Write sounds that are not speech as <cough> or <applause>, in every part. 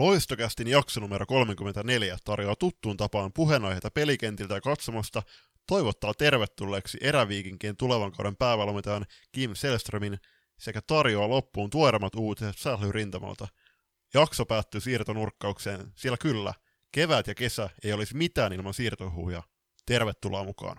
Loistokästin jakso numero 34 tarjoaa tuttuun tapaan puheenaiheita pelikentiltä ja katsomosta, toivottaa tervetulleeksi eräviikinkien tulevan kauden päävalmentajan Kim Selströmin sekä tarjoaa loppuun tuoreimmat uutiset Sähly rintamalta. Jakso päättyy siirtonurkkaukseen, sillä kyllä, kevät ja kesä ei olisi mitään ilman siirtohuuja. Tervetuloa mukaan.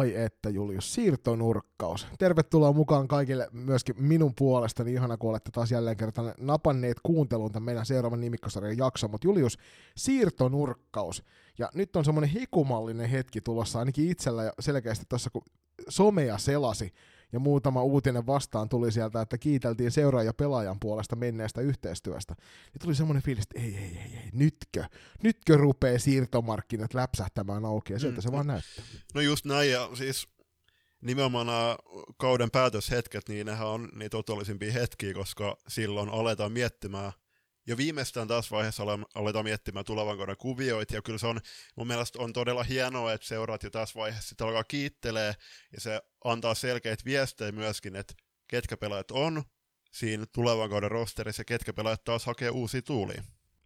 Ai että Julius, siirtonurkkaus. Tervetuloa mukaan kaikille myöskin minun puolestani. Ihana, kun olette taas jälleen kerran napanneet kuunteluun tämän meidän seuraavan nimikkosarjan jakso. Mutta Julius, siirtonurkkaus. Ja nyt on semmoinen hikumallinen hetki tulossa ainakin itsellä ja selkeästi tuossa, kun somea selasi ja muutama uutinen vastaan tuli sieltä, että kiiteltiin seuraaja pelaajan puolesta menneestä yhteistyöstä. Ja tuli semmoinen fiilis, että ei, ei, ei, ei, nytkö, nytkö rupeaa siirtomarkkinat läpsähtämään auki, ja sieltä mm. se vaan näyttää. No just näin, ja siis nimenomaan nämä kauden päätöshetket, niin nehän on niitä otollisimpia hetkiä, koska silloin aletaan miettimään jo viimeistään tässä vaiheessa aletaan miettimään tulevan kauden kuvioita, ja kyllä se on, mun mielestä on todella hienoa, että seuraat jo tässä vaiheessa sitä alkaa kiittelee, ja se antaa selkeitä viestejä myöskin, että ketkä pelaajat on siinä tulevan kauden rosterissa, ja ketkä pelaajat taas hakee uusia tuulia.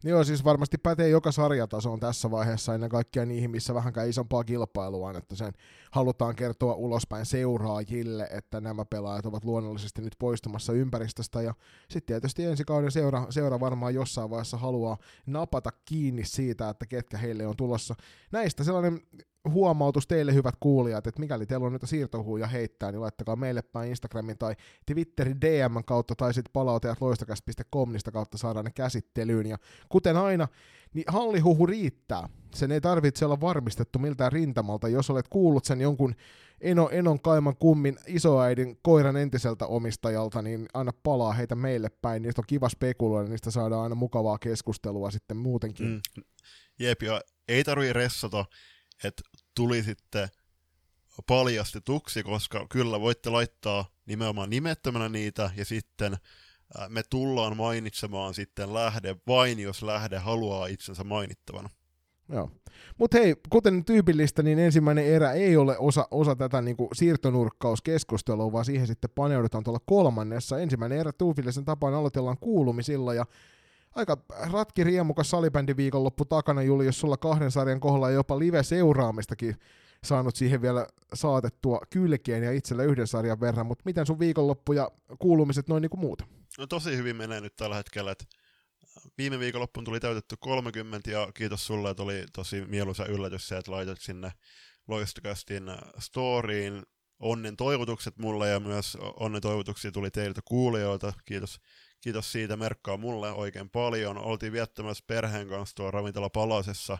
Joo, siis varmasti pätee joka sarjatasoon tässä vaiheessa ennen kaikkea niihin, missä vähänkään isompaa kilpailua on, että sen halutaan kertoa ulospäin seuraajille, että nämä pelaajat ovat luonnollisesti nyt poistumassa ympäristöstä ja sitten tietysti ensi kauden seura, seura varmaan jossain vaiheessa haluaa napata kiinni siitä, että ketkä heille on tulossa. Näistä sellainen huomautus teille hyvät kuulijat, että mikäli teillä on nyt siirtohuuja heittää, niin laittakaa meille päin Instagramin tai Twitterin DM kautta tai sitten palautajat loistakas.com, kautta saadaan ne käsittelyyn. Ja kuten aina, niin hallihuhu riittää. Sen ei tarvitse olla varmistettu miltään rintamalta. Jos olet kuullut sen jonkun Eno, Enon kaiman kummin isoäidin koiran entiseltä omistajalta, niin anna palaa heitä meille päin. Niistä on kiva spekuloida, niistä saadaan aina mukavaa keskustelua sitten muutenkin. Mm. Jep, ja ei tarvitse ressata että tuli sitten paljastetuksi, koska kyllä voitte laittaa nimenomaan nimettömänä niitä, ja sitten me tullaan mainitsemaan sitten lähde vain, jos lähde haluaa itsensä mainittavana. Joo. Mutta hei, kuten tyypillistä, niin ensimmäinen erä ei ole osa, osa tätä niinku siirtonurkkauskeskustelua, vaan siihen sitten paneudutaan tuolla kolmannessa. Ensimmäinen erä tyypillisen tapaan aloitellaan kuulumisilla, ja aika ratki riemukas salibändi viikonloppu takana, Juli, jos sulla kahden sarjan kohdalla jopa live-seuraamistakin saanut siihen vielä saatettua kylkeen ja itselle yhden sarjan verran, mutta miten sun viikonloppu ja kuulumiset noin niin kuin muuta? No tosi hyvin menee nyt tällä hetkellä, että viime viikonloppuun tuli täytetty 30 ja kiitos sulle, että oli tosi mieluisa yllätys se, että laitat sinne Loistokästin storyin onnen toivotukset mulle ja myös onnen toivotuksia tuli teiltä kuulijoilta. Kiitos Kiitos siitä, merkkaa mulle oikein paljon. Oltiin viettämässä perheen kanssa tuo ravintola Palasessa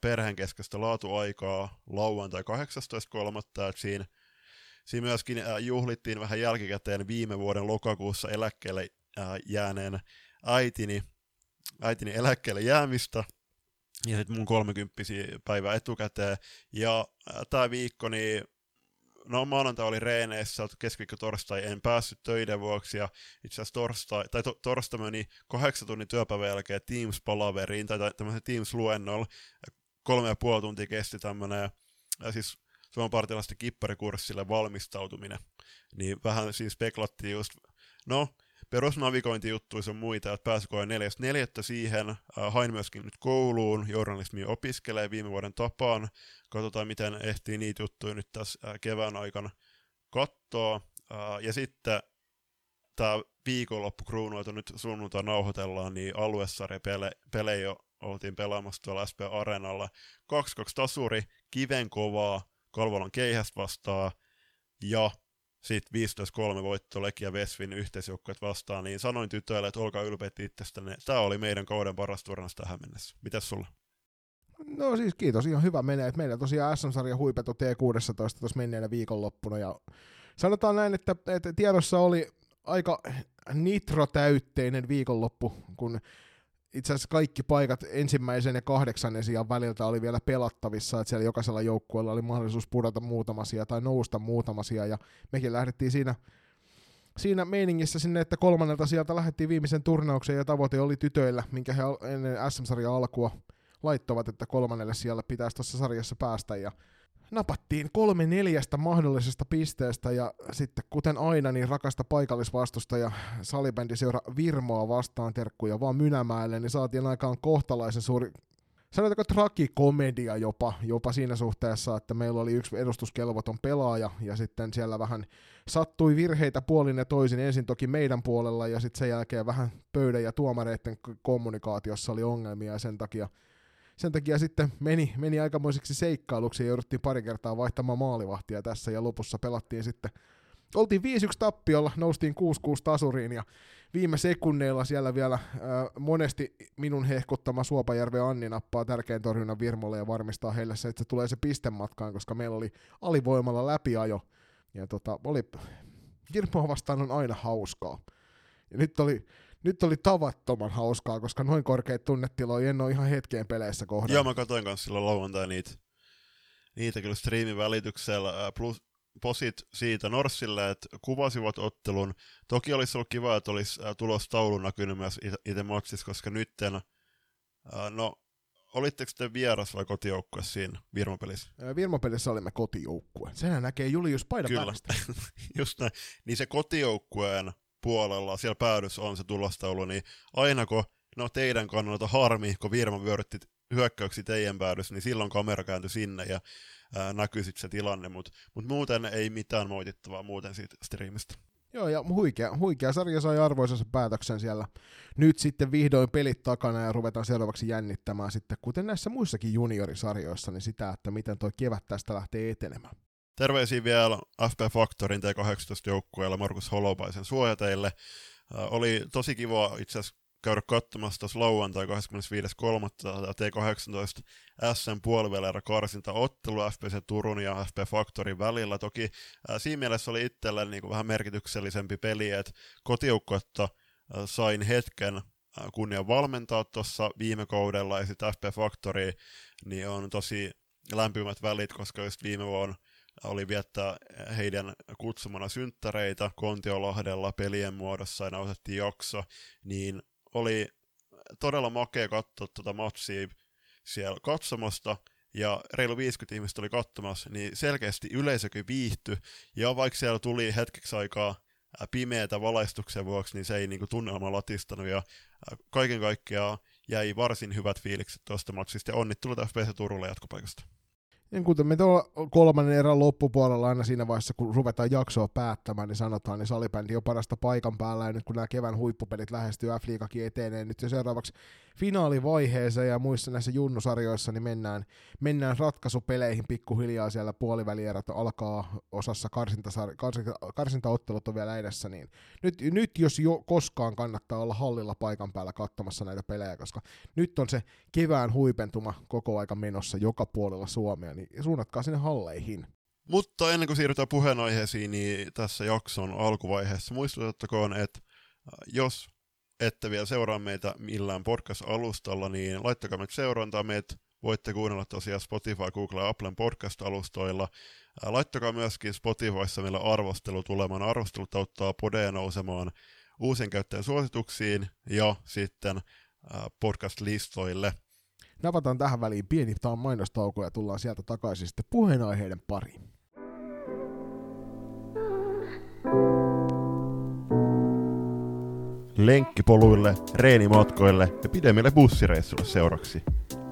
perheen keskeistä laatuaikaa lauantai 18.3. Siinä, siinä myöskin juhlittiin vähän jälkikäteen viime vuoden lokakuussa eläkkeelle jääneen äitini, äitini eläkkeelle jäämistä ja sitten mun 30 päivää etukäteen. Ja tämä viikko niin no maanantai oli reeneissä, keskiviikko torstai en päässyt töiden vuoksi, ja itse asiassa torstai, tai to, torstai meni kahdeksan tunnin työpäivän jälkeen Teams-palaveriin, tai tämmöisen Teams-luennolla, kolme ja puoli tuntia kesti tämmöinen, ja siis Suomen partilaisten kipparikurssille valmistautuminen, niin vähän siis speklattiin just, no, perusnavigointijuttuja on muita, että pääsykoe neljästä neljättä siihen. Äh, hain myöskin nyt kouluun, journalismi opiskelee viime vuoden tapaan. Katsotaan, miten ehtii niitä juttuja nyt tässä äh, kevään aikana katsoa. Äh, ja sitten tämä viikonloppu kruunoita nyt sunnuntai nauhoitellaan, niin aluesarja pele, pelejä jo oltiin pelaamassa tuolla SP Areenalla. 2-2 tasuri, kiven kovaa, Kalvolan keihästä vastaa, ja sitten 15-3 voitto Leki ja Vesvin yhteisjoukkueet vastaan, niin sanoin tytöille, että olkaa ylpeitä itsestänne. Tämä oli meidän kauden paras turnaus tähän mennessä. Mitäs sulla? No siis kiitos, ihan hyvä menee. Meillä tosiaan SM-sarja huipetu T16 tuossa menneenä viikonloppuna ja sanotaan näin, että, että tiedossa oli aika nitrotäytteinen viikonloppu, kun itse asiassa kaikki paikat ensimmäisen ja kahdeksan sijaan väliltä oli vielä pelattavissa, että siellä jokaisella joukkueella oli mahdollisuus pudota muutama sija tai nousta muutama sija, ja mekin lähdettiin siinä, siinä meiningissä sinne, että kolmannelta sieltä lähdettiin viimeisen turnauksen, ja tavoite oli tytöillä, minkä he ennen SM-sarjan alkua laittoivat, että kolmannelle siellä pitäisi tuossa sarjassa päästä, ja napattiin kolme neljästä mahdollisesta pisteestä, ja sitten kuten aina, niin rakasta paikallisvastusta ja salibändiseura Virmoa vastaan terkkuja vaan Mynämäelle, niin saatiin aikaan kohtalaisen suuri sanotaanko trakikomedia jopa, jopa siinä suhteessa, että meillä oli yksi edustuskelvoton pelaaja, ja sitten siellä vähän sattui virheitä puolin ja toisin, ensin toki meidän puolella, ja sitten sen jälkeen vähän pöydän ja tuomareiden kommunikaatiossa oli ongelmia, ja sen takia, sen takia sitten meni, meni aikamoiseksi seikkailuksi, ja jouduttiin pari kertaa vaihtamaan maalivahtia tässä, ja lopussa pelattiin sitten oltiin 5-1 tappiolla, noustiin 6-6 tasuriin ja viime sekunneilla siellä vielä äh, monesti minun hehkuttama Suopajärven Anni nappaa tärkeän torjunnan Virmolle ja varmistaa heille se, että se tulee se pistematkaan, koska meillä oli alivoimalla läpiajo. Ja tota, oli, Virmoa vastaan on aina hauskaa. Ja nyt oli, nyt oli tavattoman hauskaa, koska noin korkeat tunnetiloja en ole ihan hetkeen peleissä kohdalla. Joo, mä katsoin kanssa silloin lauantai niitä, niitä kyllä striimin välityksellä, plus posit siitä Norsille, että kuvasivat ottelun. Toki olisi ollut kiva, että olisi tulostaulu näkynyt myös itse matsissa, koska nytten, no, olitteko te vieras vai kotijoukkue siinä Virmopelissä? Virmopelissä olimme kotijoukkue. Sehän näkee Julius paidan Kyllä, <laughs> just näin. Niin se kotijoukkueen puolella, siellä päädyssä on se tulostaulu, niin aina kun, no teidän kannalta harmi, kun Virma vyörytti hyökkäyksi teidän päädyssä, niin silloin kamera kääntyi sinne ja ää, sitten se tilanne, mutta mut muuten ei mitään moitittavaa muuten siitä striimistä. Joo, ja huikea, huikea sarja sai arvoisensa päätöksen siellä. Nyt sitten vihdoin pelit takana ja ruvetaan seuraavaksi jännittämään sitten, kuten näissä muissakin juniorisarjoissa, niin sitä, että miten tuo kevät tästä lähtee etenemään. Terveisiä vielä FP Factorin T18-joukkueella Markus Holopaisen suojateille. Äh, oli tosi kiva itse asiassa käydä katsomassa tuossa lauantai 25.3. T18 SM puoliväliä karsinta ottelu FPC Turun ja FP Factorin välillä. Toki ää, siinä mielessä oli itsellä niin kuin vähän merkityksellisempi peli, että kotiukkotta sain hetken kunnian valmentaa tuossa viime kaudella ja sitten FP Factory niin on tosi lämpimät välit, koska just viime vuonna oli viettää heidän kutsumana synttäreitä Kontiolahdella pelien muodossa ja nautettiin jakso, niin oli todella makea katsoa tuota matsia siellä katsomasta, ja reilu 50 ihmistä oli katsomassa, niin selkeästi yleisökin viihtyi, ja vaikka siellä tuli hetkeksi aikaa pimeätä valaistuksen vuoksi, niin se ei niinku tunnelma latistanut, ja kaiken kaikkiaan jäi varsin hyvät fiilikset tuosta matsista, ja onnittelut FPC Turulle jatkopaikasta. Niin kuten me tuolla kolmannen erän loppupuolella aina siinä vaiheessa, kun ruvetaan jaksoa päättämään, niin sanotaan, niin salibändi on parasta paikan päällä, ja nyt kun nämä kevään huippupelit lähestyy, F-liigakin etenee nyt jo seuraavaksi finaalivaiheeseen, ja muissa näissä junnusarjoissa, niin mennään, mennään ratkaisupeleihin pikkuhiljaa siellä puolivälierät alkaa osassa karsintasar- karsinta, karsintaottelut on vielä edessä, niin nyt, nyt jos jo koskaan kannattaa olla hallilla paikan päällä katsomassa näitä pelejä, koska nyt on se kevään huipentuma koko aika menossa joka puolella Suomea, niin suunnatkaa sinne halleihin. Mutta ennen kuin siirrytään puheenaiheisiin, niin tässä jakson alkuvaiheessa muistutettakoon, että jos ette vielä seuraa meitä millään podcast-alustalla, niin laittakaa meitä seurantaa. Meitä voitte kuunnella tosiaan Spotify, Google ja Applen podcast-alustoilla. Laittakaa myöskin Spotifyssa meillä arvostelu tulemaan. Arvostelut auttaa podeja nousemaan uusien käyttäjän suosituksiin ja sitten podcast-listoille. Navataan tähän väliin pieni mainostauko ja tullaan sieltä takaisin sitten puheenaiheiden pariin. Lenkkipoluille, reenimatkoille ja pidemmille bussireissuille seuraksi.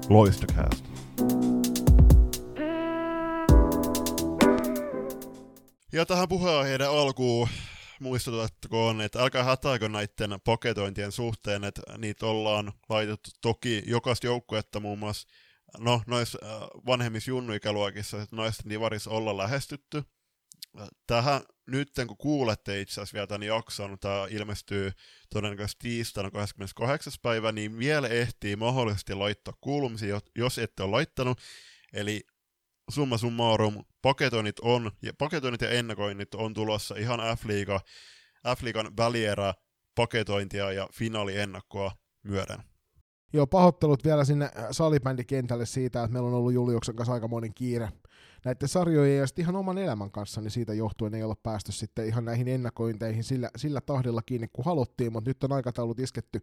Loistokäästä. Ja tähän puheenaiheiden alkuun muistutettakoon, että älkää hätääkö näiden paketointien suhteen, että niitä ollaan laitettu toki jokaista joukkuetta muun muassa no, noissa äh, vanhemmissa junnuikäluokissa, että naisten divarissa olla lähestytty, tähän nyt kun kuulette itse asiassa vielä tämän jakson, tämä ilmestyy todennäköisesti tiistaina 28. päivä, niin vielä ehtii mahdollisesti laittaa kuulumisia, jos ette ole laittanut. Eli summa summarum, paketoinnit on, ja paketoinnit ja ennakoinnit on tulossa ihan F-liiga, F-liigan välierä paketointia ja finaaliennakkoa myöden. Joo, pahoittelut vielä sinne salibändikentälle siitä, että meillä on ollut Juliuksen kanssa aika monen kiire näiden sarjojen ja ihan oman elämän kanssa, niin siitä johtuen ei olla päästy sitten ihan näihin ennakointeihin sillä, sillä tahdilla kiinni kuin haluttiin, mutta nyt on aikataulut isketty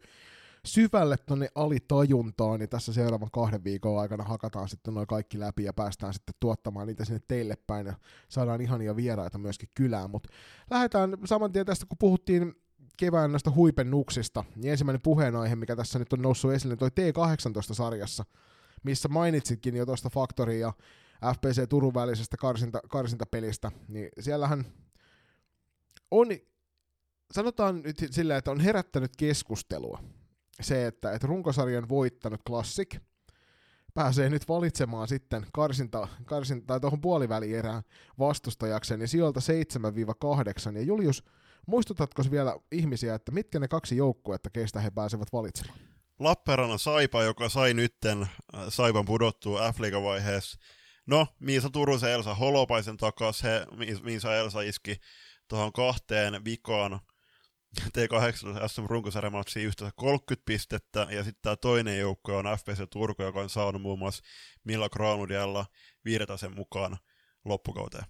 syvälle tonne alitajuntaan, niin tässä seuraavan kahden viikon aikana hakataan sitten noin kaikki läpi ja päästään sitten tuottamaan niitä sinne teille päin ja saadaan ihania vieraita myöskin kylään, mutta lähdetään saman tien tästä, kun puhuttiin kevään näistä huipennuksista, niin ensimmäinen puheenaihe, mikä tässä nyt on noussut esille, toi T18-sarjassa, missä mainitsitkin jo tuosta Factory ja FPC Turun välisestä karsinta, karsintapelistä, niin siellähän on, sanotaan nyt sillä, että on herättänyt keskustelua se, että, että runkosarjan voittanut Classic pääsee nyt valitsemaan sitten karsinta, karsinta tai tuohon puolivälierään vastustajakseen, niin sijoilta 7-8. Ja Julius, muistutatko vielä ihmisiä, että mitkä ne kaksi joukkuetta, keistä he pääsevät valitsemaan? Lappeenrannan Saipa, joka sai nytten äh, Saipan pudottua f vaiheessa. No, Miisa Turusen Elsa Holopaisen takas, he, Miisa Elsa iski tuohon kahteen vikaan T8 SM runkosarjamatsiin yhteensä 30 pistettä, ja sitten tämä toinen joukko on FPC Turku, joka on saanut muun muassa Milla Granudialla Viiretasen mukaan loppukauteen.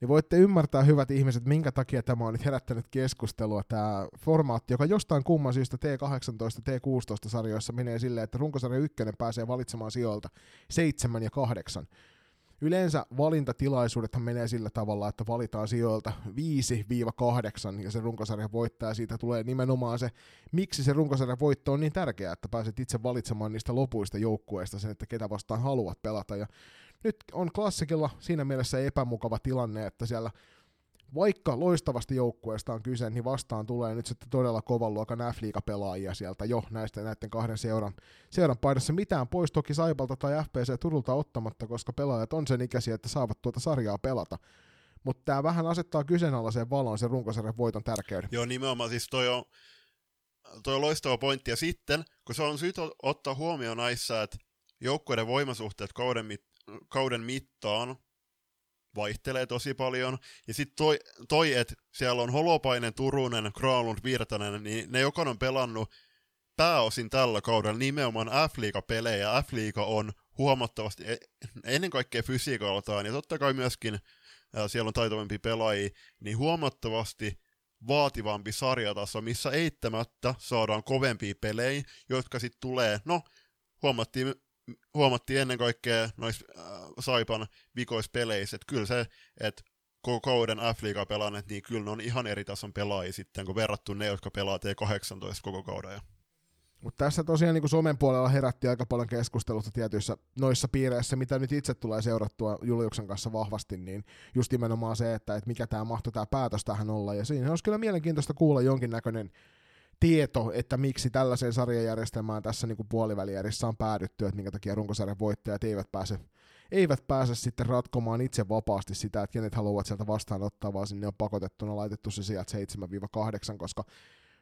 Niin voitte ymmärtää, hyvät ihmiset, minkä takia tämä on nyt herättänyt keskustelua. Tämä formaatti, joka jostain kumman syystä T18, T16-sarjoissa menee silleen, että runkosarja ykkönen pääsee valitsemaan sijoilta 7 ja 8. Yleensä valintatilaisuudethan menee sillä tavalla, että valitaan sijoilta 5-8 ja se runkosarjan voittaja siitä tulee nimenomaan se, miksi se runkosarjan voitto on niin tärkeää, että pääset itse valitsemaan niistä lopuista joukkueista sen, että ketä vastaan haluat pelata. Ja nyt on klassikilla siinä mielessä epämukava tilanne, että siellä vaikka loistavasti joukkueesta on kyse, niin vastaan tulee nyt sitten todella kovan luokan f pelaajia sieltä jo näistä näiden kahden seuran, seuran paidassa. Mitään pois toki Saipalta tai FPC Turulta ottamatta, koska pelaajat on sen ikäisiä, että saavat tuota sarjaa pelata. Mutta tämä vähän asettaa kyseenalaiseen valoon sen runkosarjan voiton tärkeyden. Joo, nimenomaan siis toi on, toi on loistava pointti. Ja sitten, kun se on syytä ottaa huomioon näissä, että joukkueiden voimasuhteet kauden, mit, kauden mittaan vaihtelee tosi paljon. Ja sitten toi, toi että siellä on Holopainen, Turunen, Kralund, Virtanen, niin ne jokainen on pelannut pääosin tällä kaudella nimenomaan F-liiga-pelejä. F-liiga on huomattavasti e, ennen kaikkea fysiikaltaan, ja totta kai myöskin siellä on taitavampi pelaajia, niin huomattavasti vaativampi sarjataso, missä eittämättä saadaan kovempia pelejä, jotka sitten tulee, no huomattiin huomattiin ennen kaikkea noissa äh, Saipan vikoissa peleissä, että kyllä se, että koko kauden F-liigaa pelanneet, niin kyllä ne on ihan eri tason pelaajia sitten, kun verrattu ne, jotka pelaa T18 koko kauden. Mutta tässä tosiaan niin somen puolella herätti aika paljon keskustelusta tietyissä noissa piireissä, mitä nyt itse tulee seurattua Juliuksen kanssa vahvasti, niin just nimenomaan se, että, että mikä tämä mahtoi tämä päätös tähän olla. Ja siinä olisi kyllä mielenkiintoista kuulla jonkinnäköinen tieto, että miksi tällaiseen sarjajärjestelmään tässä niin kuin puolivälierissä on päädytty, että minkä takia runkosarjan voittajat eivät pääse, eivät pääse sitten ratkomaan itse vapaasti sitä, että kenet haluavat sieltä vastaanottaa, vaan sinne on pakotettuna laitettu se sijat 7-8, koska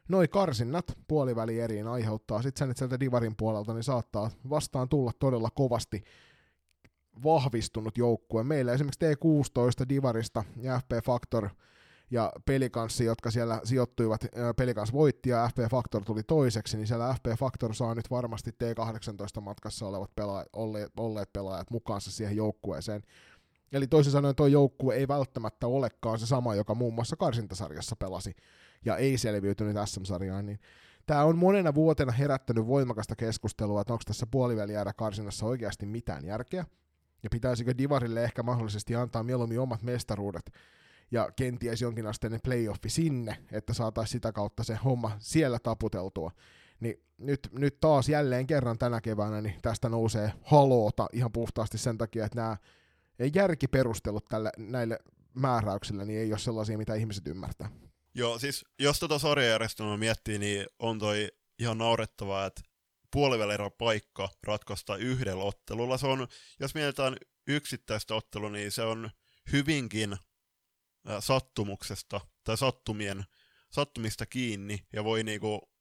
noi karsinnat puolivälieriin aiheuttaa sitten sen, että sieltä Divarin puolelta niin saattaa vastaan tulla todella kovasti vahvistunut joukkue. Meillä esimerkiksi T16 Divarista ja FP Factor ja pelikanssi, jotka siellä sijoittuivat, pelikans voitti ja FP Factor tuli toiseksi, niin siellä FP Factor saa nyt varmasti T18-matkassa olevat pelaajat, olleet, olleet pelaajat mukaansa siihen joukkueeseen. Eli toisin sanoen tuo joukkue ei välttämättä olekaan se sama, joka muun muassa karsintasarjassa pelasi ja ei selviytynyt SM-sarjaan, niin tämä on monena vuotena herättänyt voimakasta keskustelua, että onko tässä puoliväliä karsinnassa oikeasti mitään järkeä, ja pitäisikö Divarille ehkä mahdollisesti antaa mieluummin omat mestaruudet ja kenties jonkinasteinen playoffi sinne, että saataisiin sitä kautta se homma siellä taputeltua. Niin nyt, nyt taas jälleen kerran tänä keväänä niin tästä nousee haloota ihan puhtaasti sen takia, että nämä järkiperustelut tälle, näille määräyksille niin ei ole sellaisia, mitä ihmiset ymmärtää. Joo, siis jos tota sarjajärjestelmää miettii, niin on toi ihan naurettavaa, että puolivälierä paikka ratkaista yhdellä ottelulla. Se on, jos mietitään yksittäistä ottelua, niin se on hyvinkin sattumuksesta tai sattumien, sattumista kiinni ja voi niinku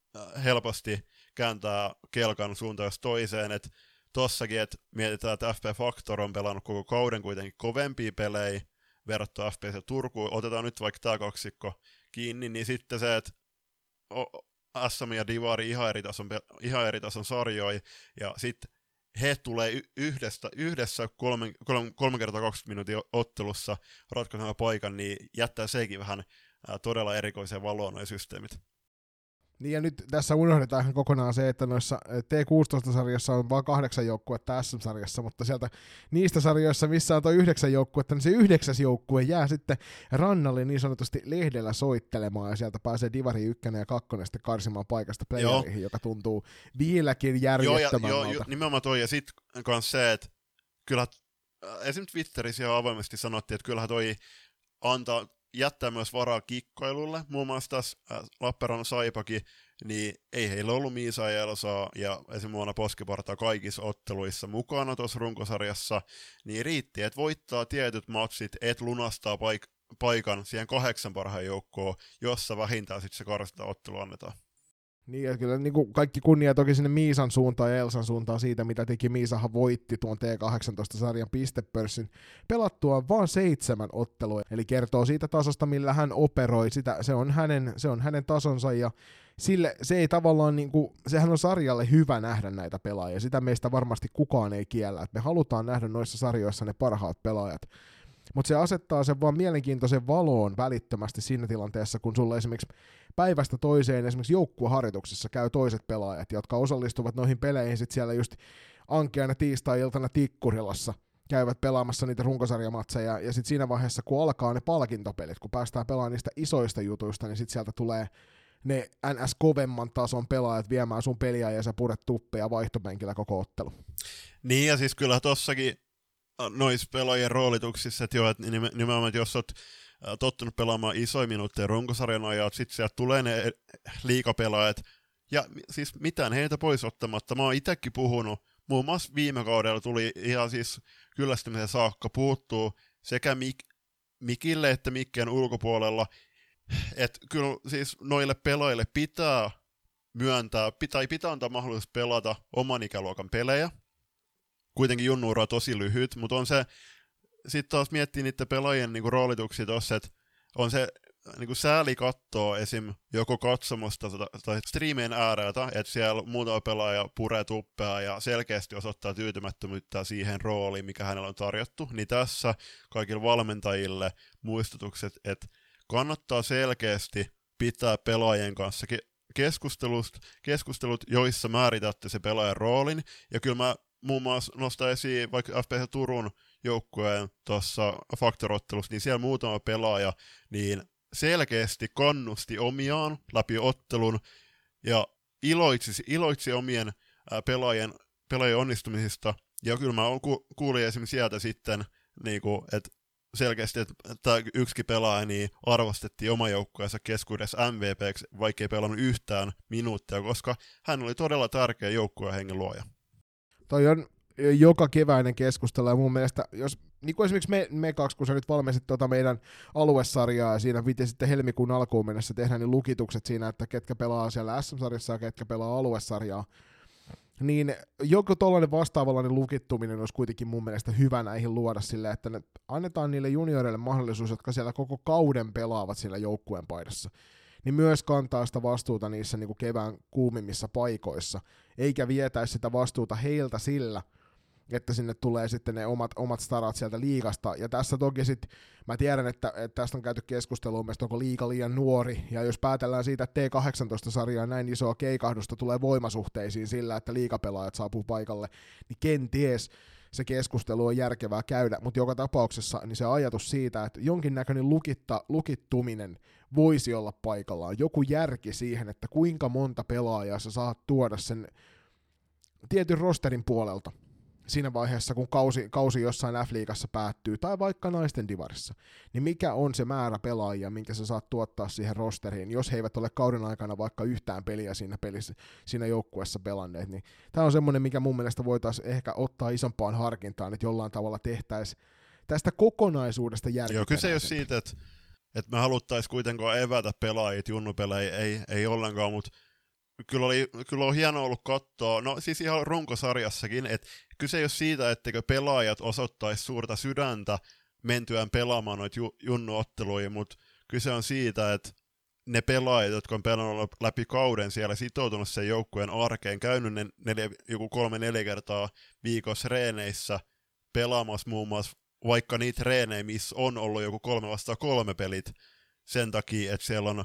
helposti kääntää kelkan suuntaan toiseen, että tossakin, että mietitään, että FP Factor on pelannut koko kauden kuitenkin kovempia pelejä verrattuna FPC Turku, otetaan nyt vaikka tämä kaksikko kiinni, niin sitten se, että SM ja Divari ihan eri tason, ihan eri tason sarjoja, ja sitten he tulee yhdestä, yhdessä kolme, kolme, kolme kertaa 20 minuutin ottelussa ratkaisemaan paikan, niin jättää sekin vähän todella erikoiseen valoon noin systeemit. Niin ja nyt tässä unohdetaan kokonaan se, että noissa T16-sarjassa on vain kahdeksan joukkuetta SM-sarjassa, mutta sieltä niistä sarjoissa, missä on tuo yhdeksän joukkuetta, niin se yhdeksäs joukkue jää sitten rannalle niin sanotusti lehdellä soittelemaan, ja sieltä pääsee Divari 1 ja 2 sitten karsimaan paikasta playerihin, joka tuntuu vieläkin järjettömältä. Joo, ja, joo, nimenomaan toi, ja sitten myös se, että kyllä esimerkiksi Twitterissä jo avoimesti sanottiin, että kyllähän toi antaa jättää myös varaa kikkailulle. Muun muassa tässä äh, Lappeenrannan Saipakin, niin ei heillä ollut Miisa ja Elsaa ja esimerkiksi Poskiparta kaikissa otteluissa mukana tuossa runkosarjassa, niin riitti, että voittaa tietyt matsit, että lunastaa paik- paikan siihen kahdeksan parhaan joukkoon, jossa vähintään sitten se karsita ottelu annetaan. Niin, ja kyllä niin kuin kaikki kunnia toki sinne Miisan suuntaan ja Elsan suuntaan siitä, mitä teki. Miisahan voitti tuon T18-sarjan pistepörssin pelattua vain seitsemän ottelua. Eli kertoo siitä tasosta, millä hän operoi. Sitä, se, on hänen, se on hänen tasonsa ja sille, se ei tavallaan, niin kuin, sehän on sarjalle hyvä nähdä näitä pelaajia. Sitä meistä varmasti kukaan ei kiellä. Että me halutaan nähdä noissa sarjoissa ne parhaat pelaajat. Mutta se asettaa sen vaan mielenkiintoisen valoon välittömästi siinä tilanteessa, kun sulla esimerkiksi päivästä toiseen esimerkiksi joukkueharjoituksessa käy toiset pelaajat, jotka osallistuvat noihin peleihin sitten siellä just ankeana tiistai-iltana Tikkurilassa käyvät pelaamassa niitä runkosarjamatseja, ja sitten siinä vaiheessa, kun alkaa ne palkintopelit, kun päästään pelaamaan niistä isoista jutuista, niin sitten sieltä tulee ne NS-kovemman tason pelaajat viemään sun peliä ja sä puret tuppeja vaihtopenkillä koko ottelu. Niin, ja siis kyllä tossakin noissa pelaajien roolituksissa, että joo, että nimenomaan, että jos olet tottunut pelaamaan isoja minuutteja runkosarjan ajan, sitten sieltä tulee ne liikapelaajat, ja siis mitään heitä pois ottamatta. Mä oon itsekin puhunut, muun muassa viime kaudella tuli ihan siis kyllästymisen saakka puuttuu sekä Mik- Mikille että Mikkeen ulkopuolella, että kyllä siis noille pelaajille pitää myöntää, pitää, pitää antaa mahdollisuus pelata oman ikäluokan pelejä, kuitenkin junnuura tosi lyhyt, mutta on se, sitten taas miettii niiden pelaajien niinku roolituksia tossa, että on se niinku sääli kattoo esim. joko katsomusta tai striimien ääreltä, että siellä muutama pelaaja puree tuppea ja selkeästi osoittaa tyytymättömyyttä siihen rooliin, mikä hänellä on tarjottu, niin tässä kaikille valmentajille muistutukset, että kannattaa selkeästi pitää pelaajien kanssa keskustelut, keskustelut, joissa määritätte se pelaajan roolin, ja kyllä mä muun muassa nostaa esiin vaikka FPS Turun joukkueen tuossa faktorottelussa, niin siellä muutama pelaaja niin selkeästi kannusti omiaan läpi ottelun ja iloitsi, iloitsi omien pelaajien, pelaajien onnistumisista. Ja kyllä mä ku, kuulin esimerkiksi sieltä sitten, niin että selkeästi, että tämä yksi pelaaja niin arvostettiin oma joukkueensa keskuudessa MVPksi, vaikka ei pelannut yhtään minuuttia, koska hän oli todella tärkeä joukkueen luoja toi on joka keväinen keskustelu, ja mun mielestä, jos niin kuin esimerkiksi me, me kaksi, kun sä nyt valmistit tuota meidän aluesarjaa, ja siinä piti sitten helmikuun alkuun mennessä tehdä niin lukitukset siinä, että ketkä pelaa siellä SM-sarjassa ja ketkä pelaa aluesarjaa, niin joku tollainen vastaavallainen lukittuminen olisi kuitenkin mun mielestä hyvä näihin luoda sille, että ne annetaan niille junioreille mahdollisuus, jotka siellä koko kauden pelaavat siellä joukkueen paidassa niin myös kantaa sitä vastuuta niissä niin kuin kevään kuumimmissa paikoissa, eikä vietäisi sitä vastuuta heiltä sillä, että sinne tulee sitten ne omat, omat starat sieltä liikasta. Ja tässä toki sitten, mä tiedän, että, että tästä on käyty keskustelua, että onko liika liian nuori, ja jos päätellään siitä, että T18-sarjaa näin isoa keikahdusta tulee voimasuhteisiin sillä, että liikapelaajat saapuu paikalle, niin kenties se keskustelu on järkevää käydä, mutta joka tapauksessa niin se ajatus siitä, että jonkinnäköinen lukitta, lukittuminen voisi olla paikallaan, joku järki siihen, että kuinka monta pelaajaa sä saat tuoda sen tietyn rosterin puolelta siinä vaiheessa, kun kausi, kausi jossain F-liigassa päättyy, tai vaikka naisten divarissa, niin mikä on se määrä pelaajia, minkä sä saat tuottaa siihen rosteriin, jos he eivät ole kauden aikana vaikka yhtään peliä siinä, pelissä, siinä joukkueessa pelanneet, niin tämä on semmoinen, mikä mun mielestä voitaisiin ehkä ottaa isompaan harkintaan, että jollain tavalla tehtäisiin tästä kokonaisuudesta järkeä. Joo, kyse ei ole siitä, että, että me haluttaisiin kuitenkaan evätä pelaajit junnupelejä, ei, ei ollenkaan, mutta kyllä, oli, kyllä on hienoa ollut katsoa, no siis ihan runkosarjassakin, että kyse ei ole siitä, etteikö pelaajat osoittaisi suurta sydäntä mentyään pelaamaan noita ju, junnuotteluja, mutta kyse on siitä, että ne pelaajat, jotka on pelannut läpi kauden siellä sitoutunut sen joukkueen arkeen, käynyt ne neljä, joku kolme-neljä kertaa viikossa reeneissä pelaamassa muun muassa vaikka niitä reenejä, missä on ollut joku kolme vastaan kolme pelit sen takia, että siellä on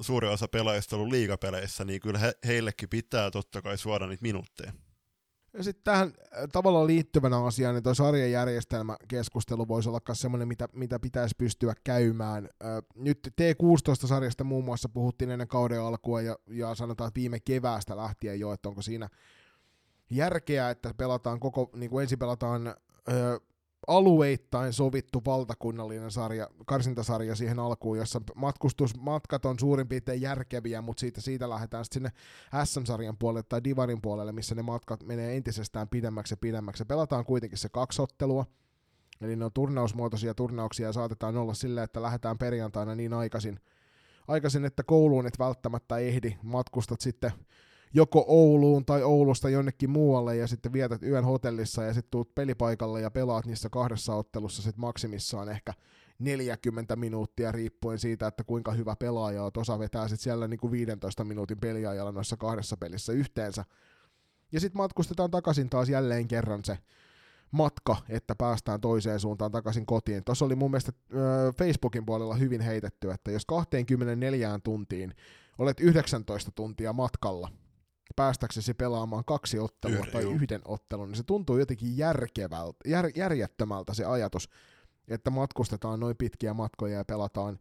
suuri osa pelaajista ollut liigapeleissä, niin kyllä he, heillekin pitää totta kai suoda niitä minuutteja. Ja sitten tähän äh, tavallaan liittyvänä asiaan, niin tuo sarjajärjestelmäkeskustelu voisi olla myös semmoinen, mitä, mitä pitäisi pystyä käymään. Nyt T16-sarjasta muun muassa puhuttiin ennen kauden alkua ja, ja sanotaan, että viime keväästä lähtien jo, että onko siinä järkeä, että pelataan koko, niin kuin ensin pelataan alueittain sovittu valtakunnallinen sarja, karsintasarja siihen alkuun, jossa matkustusmatkat on suurin piirtein järkeviä, mutta siitä, siitä lähdetään sitten sinne SM-sarjan puolelle tai Divarin puolelle, missä ne matkat menee entisestään pidemmäksi ja pidemmäksi. Pelataan kuitenkin se kaksottelua, eli ne on turnausmuotoisia turnauksia ja saatetaan olla silleen, että lähdetään perjantaina niin aikaisin, aikaisin että kouluun et välttämättä ehdi, matkustat sitten joko Ouluun tai Oulusta jonnekin muualle ja sitten vietät yön hotellissa ja sitten tuut pelipaikalle ja pelaat niissä kahdessa ottelussa sitten maksimissaan ehkä 40 minuuttia riippuen siitä, että kuinka hyvä pelaaja on. Osa vetää sitten siellä niin kuin 15 minuutin peliajalla noissa kahdessa pelissä yhteensä. Ja sitten matkustetaan takaisin taas jälleen kerran se matka, että päästään toiseen suuntaan takaisin kotiin. Tuossa oli mun mielestä Facebookin puolella hyvin heitetty, että jos 24 tuntiin olet 19 tuntia matkalla, päästäksesi pelaamaan kaksi ottelua Yhden, tai juu. yhden ottelun, niin se tuntuu jotenkin järkevältä, jär, järjettömältä se ajatus, että matkustetaan noin pitkiä matkoja ja pelataan,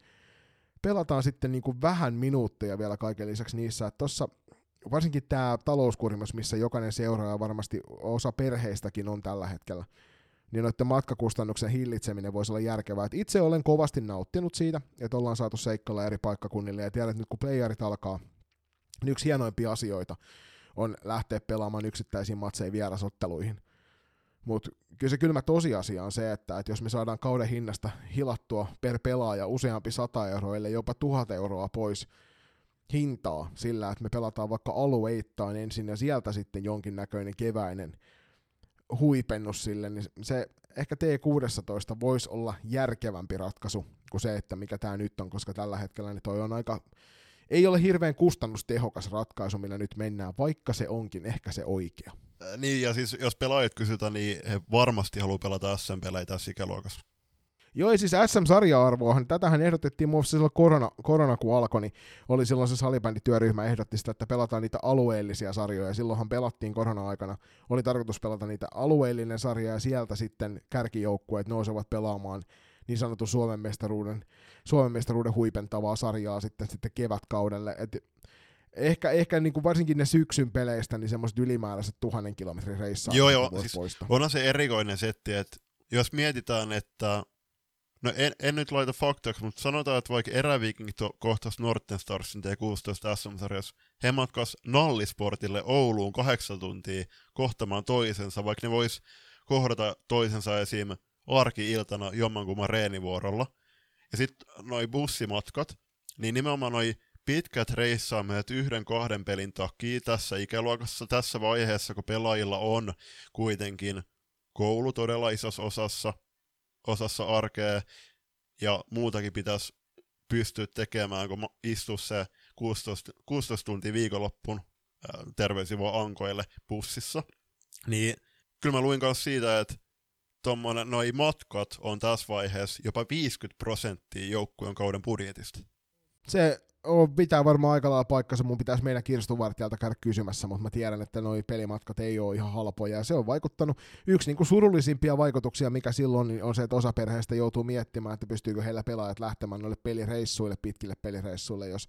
pelataan sitten niin kuin vähän minuutteja vielä kaiken lisäksi niissä, että tuossa varsinkin tämä talouskurimus, missä jokainen seuraaja varmasti osa perheistäkin on tällä hetkellä, niin noiden matkakustannuksen hillitseminen voisi olla järkevää. Et itse olen kovasti nauttinut siitä, että ollaan saatu seikkailla eri paikkakunnille, ja tiedän, että nyt kun playerit alkaa, yksi hienoimpia asioita on lähteä pelaamaan yksittäisiin matseihin vierasotteluihin. Mutta kyllä se kylmä tosiasia on se, että, että jos me saadaan kauden hinnasta hilattua per pelaaja useampi 100 euroa, ellei jopa 1000 euroa pois hintaa sillä, että me pelataan vaikka alueittain ensin ja sieltä sitten jonkinnäköinen keväinen huipennus sille, niin se ehkä T16 voisi olla järkevämpi ratkaisu kuin se, että mikä tämä nyt on, koska tällä hetkellä niin toi on aika ei ole hirveän kustannustehokas ratkaisu, millä nyt mennään, vaikka se onkin ehkä se oikea. Äh, niin, ja siis jos pelaajat kysytään, niin he varmasti haluaa pelata SM-pelejä tässä ikäluokassa. Joo, siis SM-sarja-arvoahan, tätähän ehdotettiin muun muassa silloin korona, korona kun alkoi, niin oli silloin se salibändityöryhmä ehdotti sitä, että pelataan niitä alueellisia sarjoja, ja silloinhan pelattiin korona-aikana, oli tarkoitus pelata niitä alueellinen sarja, ja sieltä sitten kärkijoukkueet nousevat pelaamaan niin sanotun Suomen mestaruuden, Suomen mestaruuden huipentavaa sarjaa sitten, sitten kevätkaudelle. Et ehkä, ehkä niin kuin varsinkin ne syksyn peleistä, niin semmoiset ylimääräiset tuhannen kilometrin reissaa. Joo, joo, siis poistaa. onhan se erikoinen setti, että jos mietitään, että No en, en nyt laita faktaksi, mutta sanotaan, että vaikka eräviking kohtas Norten Starsin T16 SM-sarjassa, he matkas Nallisportille Ouluun kahdeksan tuntia kohtamaan toisensa, vaikka ne vois kohdata toisensa esim arki-iltana jommankumman reenivuorolla. Ja sitten noi bussimatkat, niin nimenomaan noi pitkät reissaamet yhden kahden pelin takia tässä ikäluokassa, tässä vaiheessa, kun pelaajilla on kuitenkin koulu todella isossa osassa, osassa arkea, ja muutakin pitäisi pystyä tekemään, kun istuu se 16, 16 tuntia viikonloppuun terveisiä Ankoille bussissa. Niin kyllä mä luin myös siitä, että tommonen, noi matkat on tässä vaiheessa jopa 50 prosenttia joukkueen kauden budjetista. Se on, pitää varmaan aika lailla paikkansa, mun pitäisi meidän kirstuvartijalta käydä kysymässä, mutta mä tiedän, että noi pelimatkat ei ole ihan halpoja, ja se on vaikuttanut. Yksi niin kuin surullisimpia vaikutuksia, mikä silloin niin on se, että osa perheestä joutuu miettimään, että pystyykö heillä pelaajat lähtemään noille pelireissuille, pitkille pelireissuille, jos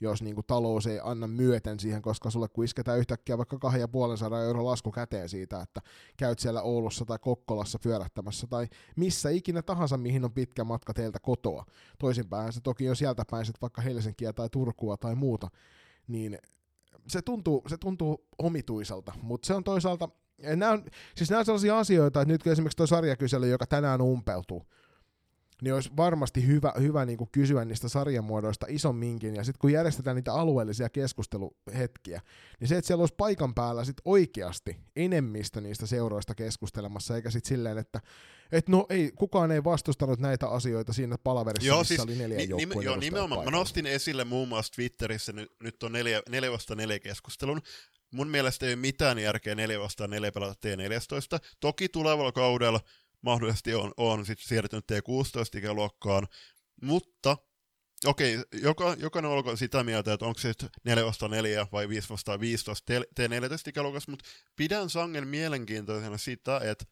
jos niin kuin talous ei anna myöten siihen, koska sulle kun isketään yhtäkkiä vaikka 250 euro lasku käteen siitä, että käyt siellä Oulussa tai Kokkolassa pyörähtämässä tai missä ikinä tahansa, mihin on pitkä matka teiltä kotoa. Toisinpäin se toki jo sieltä päin vaikka Helsinkiä tai Turkua tai muuta, niin se tuntuu, se tuntuu omituiselta, mutta se on toisaalta, nämä on, siis nämä on sellaisia asioita, että nyt esimerkiksi tuo sarjakysely, joka tänään umpeutuu, niin olisi varmasti hyvä, hyvä niin kuin kysyä niistä sarjamuodoista isomminkin, ja sitten kun järjestetään niitä alueellisia keskusteluhetkiä, niin se, että siellä olisi paikan päällä sit oikeasti enemmistö niistä seuroista keskustelemassa, eikä sitten silleen, että et no ei, kukaan ei vastustanut näitä asioita siinä palaverissa, joo, missä siis, oli neljä ni, nim, Joo, nimenomaan. Mä nostin esille muun muassa Twitterissä, nyt, nyt on neljä, neljä vasta neljä keskustelun, mun mielestä ei ole mitään järkeä 4 vastaan 4 pelata T14. Toki tulevalla kaudella mahdollisesti on, on sitten siirtynyt T16-ikäluokkaan, mutta okei, joka, jokainen olkoon sitä mieltä, että onko se 4 vasta 4 vai 5 vasta 15 T14-ikäluokassa, mutta pidän sangen mielenkiintoisena sitä, että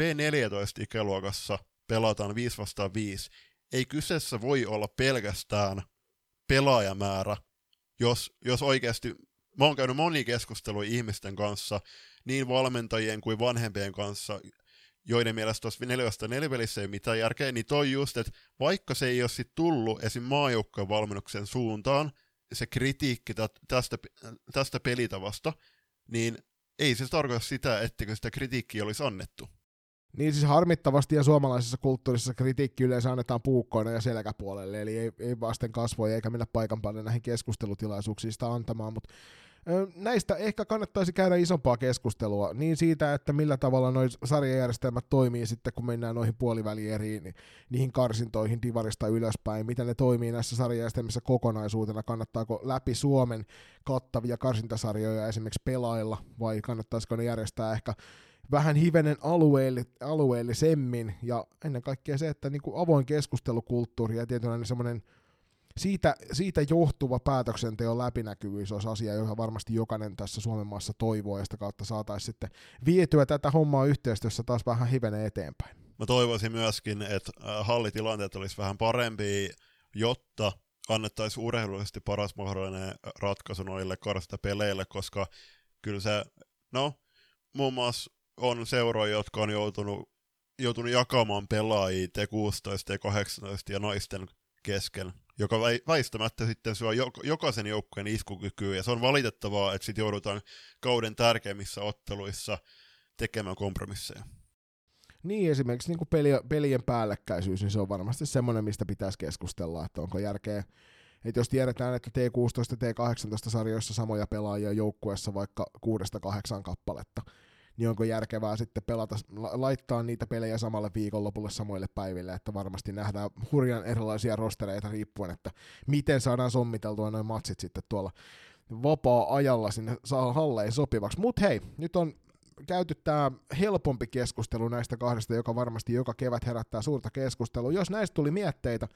P14-ikäluokassa pelataan 5 vastaan 5. Ei kyseessä voi olla pelkästään pelaajamäärä, jos, jos oikeasti, mä oon käynyt moni keskustelu ihmisten kanssa, niin valmentajien kuin vanhempien kanssa, joiden mielestä tuossa 4 4 pelissä ei mitään järkeä, niin toi just, että vaikka se ei ole sit tullut esim. maajoukkojen valmennuksen suuntaan, se kritiikki tästä, tästä pelitavasta, niin ei se tarkoita sitä, etteikö sitä kritiikkiä olisi annettu. Niin siis harmittavasti ja suomalaisessa kulttuurissa kritiikki yleensä annetaan puukkoina ja selkäpuolelle, eli ei, ei vasten kasvoja eikä mennä paikan päälle näihin keskustelutilaisuuksiin sitä antamaan, mutta näistä ehkä kannattaisi käydä isompaa keskustelua, niin siitä, että millä tavalla nuo sarjajärjestelmät toimii sitten, kun mennään noihin puolivälieriin, niihin karsintoihin divarista ylöspäin, miten ne toimii näissä sarjajärjestelmissä kokonaisuutena, kannattaako läpi Suomen kattavia karsintasarjoja esimerkiksi pelailla, vai kannattaisiko ne järjestää ehkä vähän hivenen alueelli, alueellisemmin, ja ennen kaikkea se, että niin kuin avoin keskustelukulttuuri ja tietynlainen semmoinen siitä, siitä johtuva päätöksenteon läpinäkyvyys olisi asia, johon varmasti jokainen tässä Suomen maassa toivoo, ja sitä kautta saataisiin sitten vietyä tätä hommaa yhteistyössä taas vähän hivenen eteenpäin. Mä toivoisin myöskin, että hallitilanteet olisi vähän parempi, jotta annettaisiin urheilullisesti paras mahdollinen ratkaisu noille peleille, koska kyllä se, no, muun muassa on seuroja, jotka on joutunut, joutunut jakamaan pelaajia T16, T18 ja naisten kesken, joka väistämättä sitten syö jokaisen joukkueen iskukykyä, ja se on valitettavaa, että sitten joudutaan kauden tärkeimmissä otteluissa tekemään kompromisseja. Niin, esimerkiksi niin kuin peli, pelien päällekkäisyys, niin se on varmasti semmoinen, mistä pitäisi keskustella, että onko järkeä, että jos tiedetään, että T16 ja T18 sarjoissa samoja pelaajia joukkueessa vaikka kuudesta kahdeksan kappaletta, niin onko järkevää sitten pelata, laittaa niitä pelejä samalle viikonlopulle samoille päiville, että varmasti nähdään hurjan erilaisia rostereita riippuen, että miten saadaan sommiteltua noin matsit sitten tuolla vapaa-ajalla sinne halleen sopivaksi. Mutta hei, nyt on käyty tämä helpompi keskustelu näistä kahdesta, joka varmasti joka kevät herättää suurta keskustelua. Jos näistä tuli mietteitä,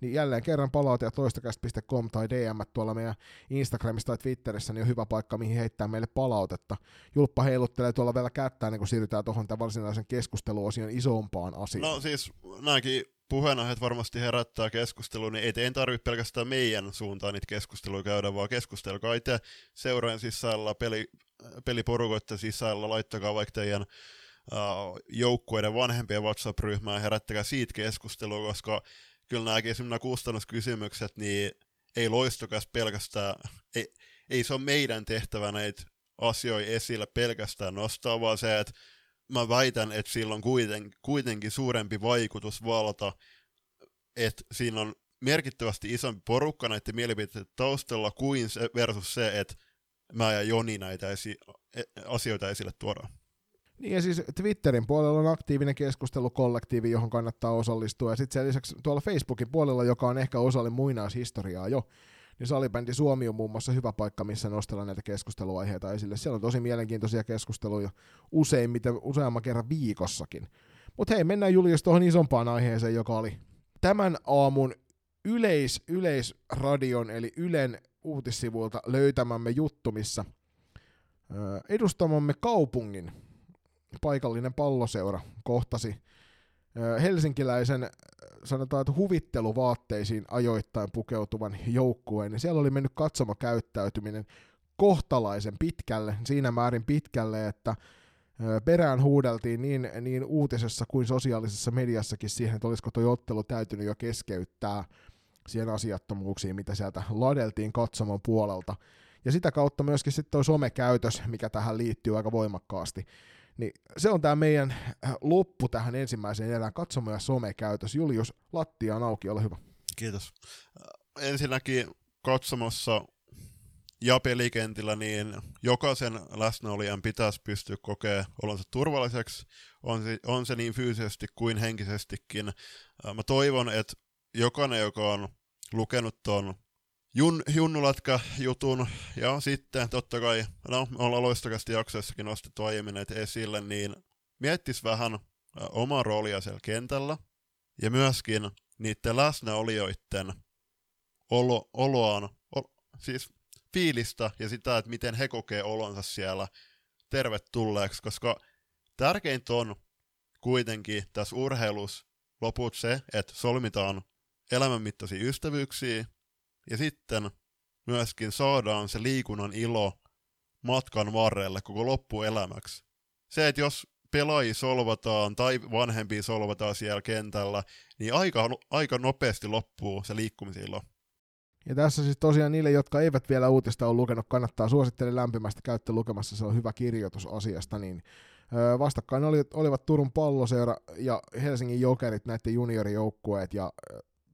niin jälleen kerran palautajat toistakäst.com tai DM tuolla meidän Instagramissa tai Twitterissä, niin on hyvä paikka, mihin heittää meille palautetta. Julppa heiluttelee tuolla vielä kättä, niin kun siirrytään tuohon tämän varsinaisen keskusteluosion isompaan asiaan. No siis nämäkin puheenaiheet varmasti herättää keskustelua, niin ei teidän tarvitse pelkästään meidän suuntaan niitä keskusteluja käydä, vaan keskustelkaa itse seuraajan sisällä, peli, peliporukoiden sisällä, laittakaa vaikka teidän joukkueiden vanhempien WhatsApp-ryhmään ja herättäkää siitä keskustelua, koska kyllä nämäkin nämä kustannuskysymykset, niin ei loistokas pelkästään, ei, ei se ole meidän tehtävä näitä asioita esille pelkästään nostaa, vaan se, että mä väitän, että sillä on kuiten, kuitenkin suurempi vaikutusvalta, että siinä on merkittävästi isompi porukka näiden mielipiteiden taustalla kuin se versus se, että mä ja Joni näitä esi- e, asioita esille tuodaan. Niin ja siis Twitterin puolella on aktiivinen keskustelukollektiivi, johon kannattaa osallistua. Ja sitten sen lisäksi tuolla Facebookin puolella, joka on ehkä osalle muinaishistoriaa jo, niin salibändi Suomi on muun muassa hyvä paikka, missä nostellaan näitä keskusteluaiheita esille. Siellä on tosi mielenkiintoisia keskusteluja useimmiten, useamman kerran viikossakin. Mutta hei, mennään Julius tuohon isompaan aiheeseen, joka oli tämän aamun yleis, yleisradion eli Ylen uutissivuilta löytämämme juttu, missä edustamamme kaupungin paikallinen palloseura kohtasi helsinkiläisen sanotaan, että huvitteluvaatteisiin ajoittain pukeutuvan joukkueen, niin siellä oli mennyt katsomakäyttäytyminen kohtalaisen pitkälle, siinä määrin pitkälle, että perään huudeltiin niin, niin uutisessa kuin sosiaalisessa mediassakin siihen, että olisiko tuo ottelu täytynyt jo keskeyttää siihen asiattomuuksiin, mitä sieltä ladeltiin katsomon puolelta. Ja sitä kautta myöskin sitten tuo somekäytös, mikä tähän liittyy aika voimakkaasti. Niin se on tämä meidän äh, loppu tähän ensimmäiseen erään. Katsomo ja somekäytös. Julius, lattia on auki, ole hyvä. Kiitos. Äh, ensinnäkin katsomossa ja pelikentillä, niin jokaisen läsnäolijan pitäisi pystyä kokea olonsa turvalliseksi, on se, on se niin fyysisesti kuin henkisestikin. Äh, mä toivon, että jokainen, joka on lukenut ton Jun, Junnulatka-jutun, ja sitten totta kai, no me ollaan loistakasti jaksoissakin nostettu aiemmin näitä esille, niin miettis vähän omaa roolia siellä kentällä, ja myöskin niiden läsnäolijoiden olo, oloaan, o, siis fiilistä ja sitä, että miten he kokee olonsa siellä tervetulleeksi, koska tärkeintä on kuitenkin tässä urheilussa loput se, että solmitaan elämänmittaisia ystävyyksiä ja sitten myöskin saadaan se liikunnan ilo matkan varrelle koko loppuelämäksi. Se, että jos pelaajia solvataan tai vanhempia solvataan siellä kentällä, niin aika, aika nopeasti loppuu se liikkumisilo. Ja tässä siis tosiaan niille, jotka eivät vielä uutista ole lukenut, kannattaa suosittelen lämpimästi käyttö lukemassa, se on hyvä kirjoitus asiasta, niin vastakkain oli, olivat Turun palloseura ja Helsingin Jokerit, näiden juniorijoukkueet, ja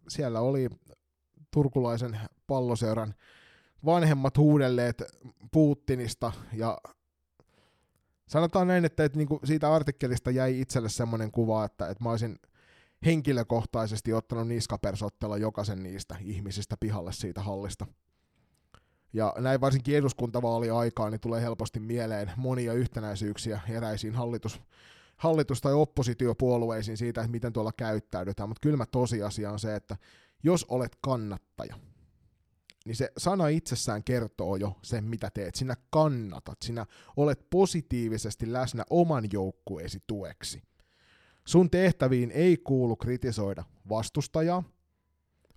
siellä oli turkulaisen palloseuran vanhemmat huudelleet Putinista ja sanotaan näin, että, että niinku siitä artikkelista jäi itselle semmoinen kuva, että, että mä olisin henkilökohtaisesti ottanut niskapersottella jokaisen niistä ihmisistä pihalle siitä hallista. Ja näin varsinkin eduskuntavaali aikaa, niin tulee helposti mieleen monia yhtenäisyyksiä eräisiin hallitus, hallitus- tai oppositiopuolueisiin siitä, että miten tuolla käyttäydytään, mutta kylmä tosiasia on se, että jos olet kannattaja, niin se sana itsessään kertoo jo sen, mitä teet. Sinä kannatat, sinä olet positiivisesti läsnä oman joukkueesi tueksi. Sun tehtäviin ei kuulu kritisoida vastustajaa,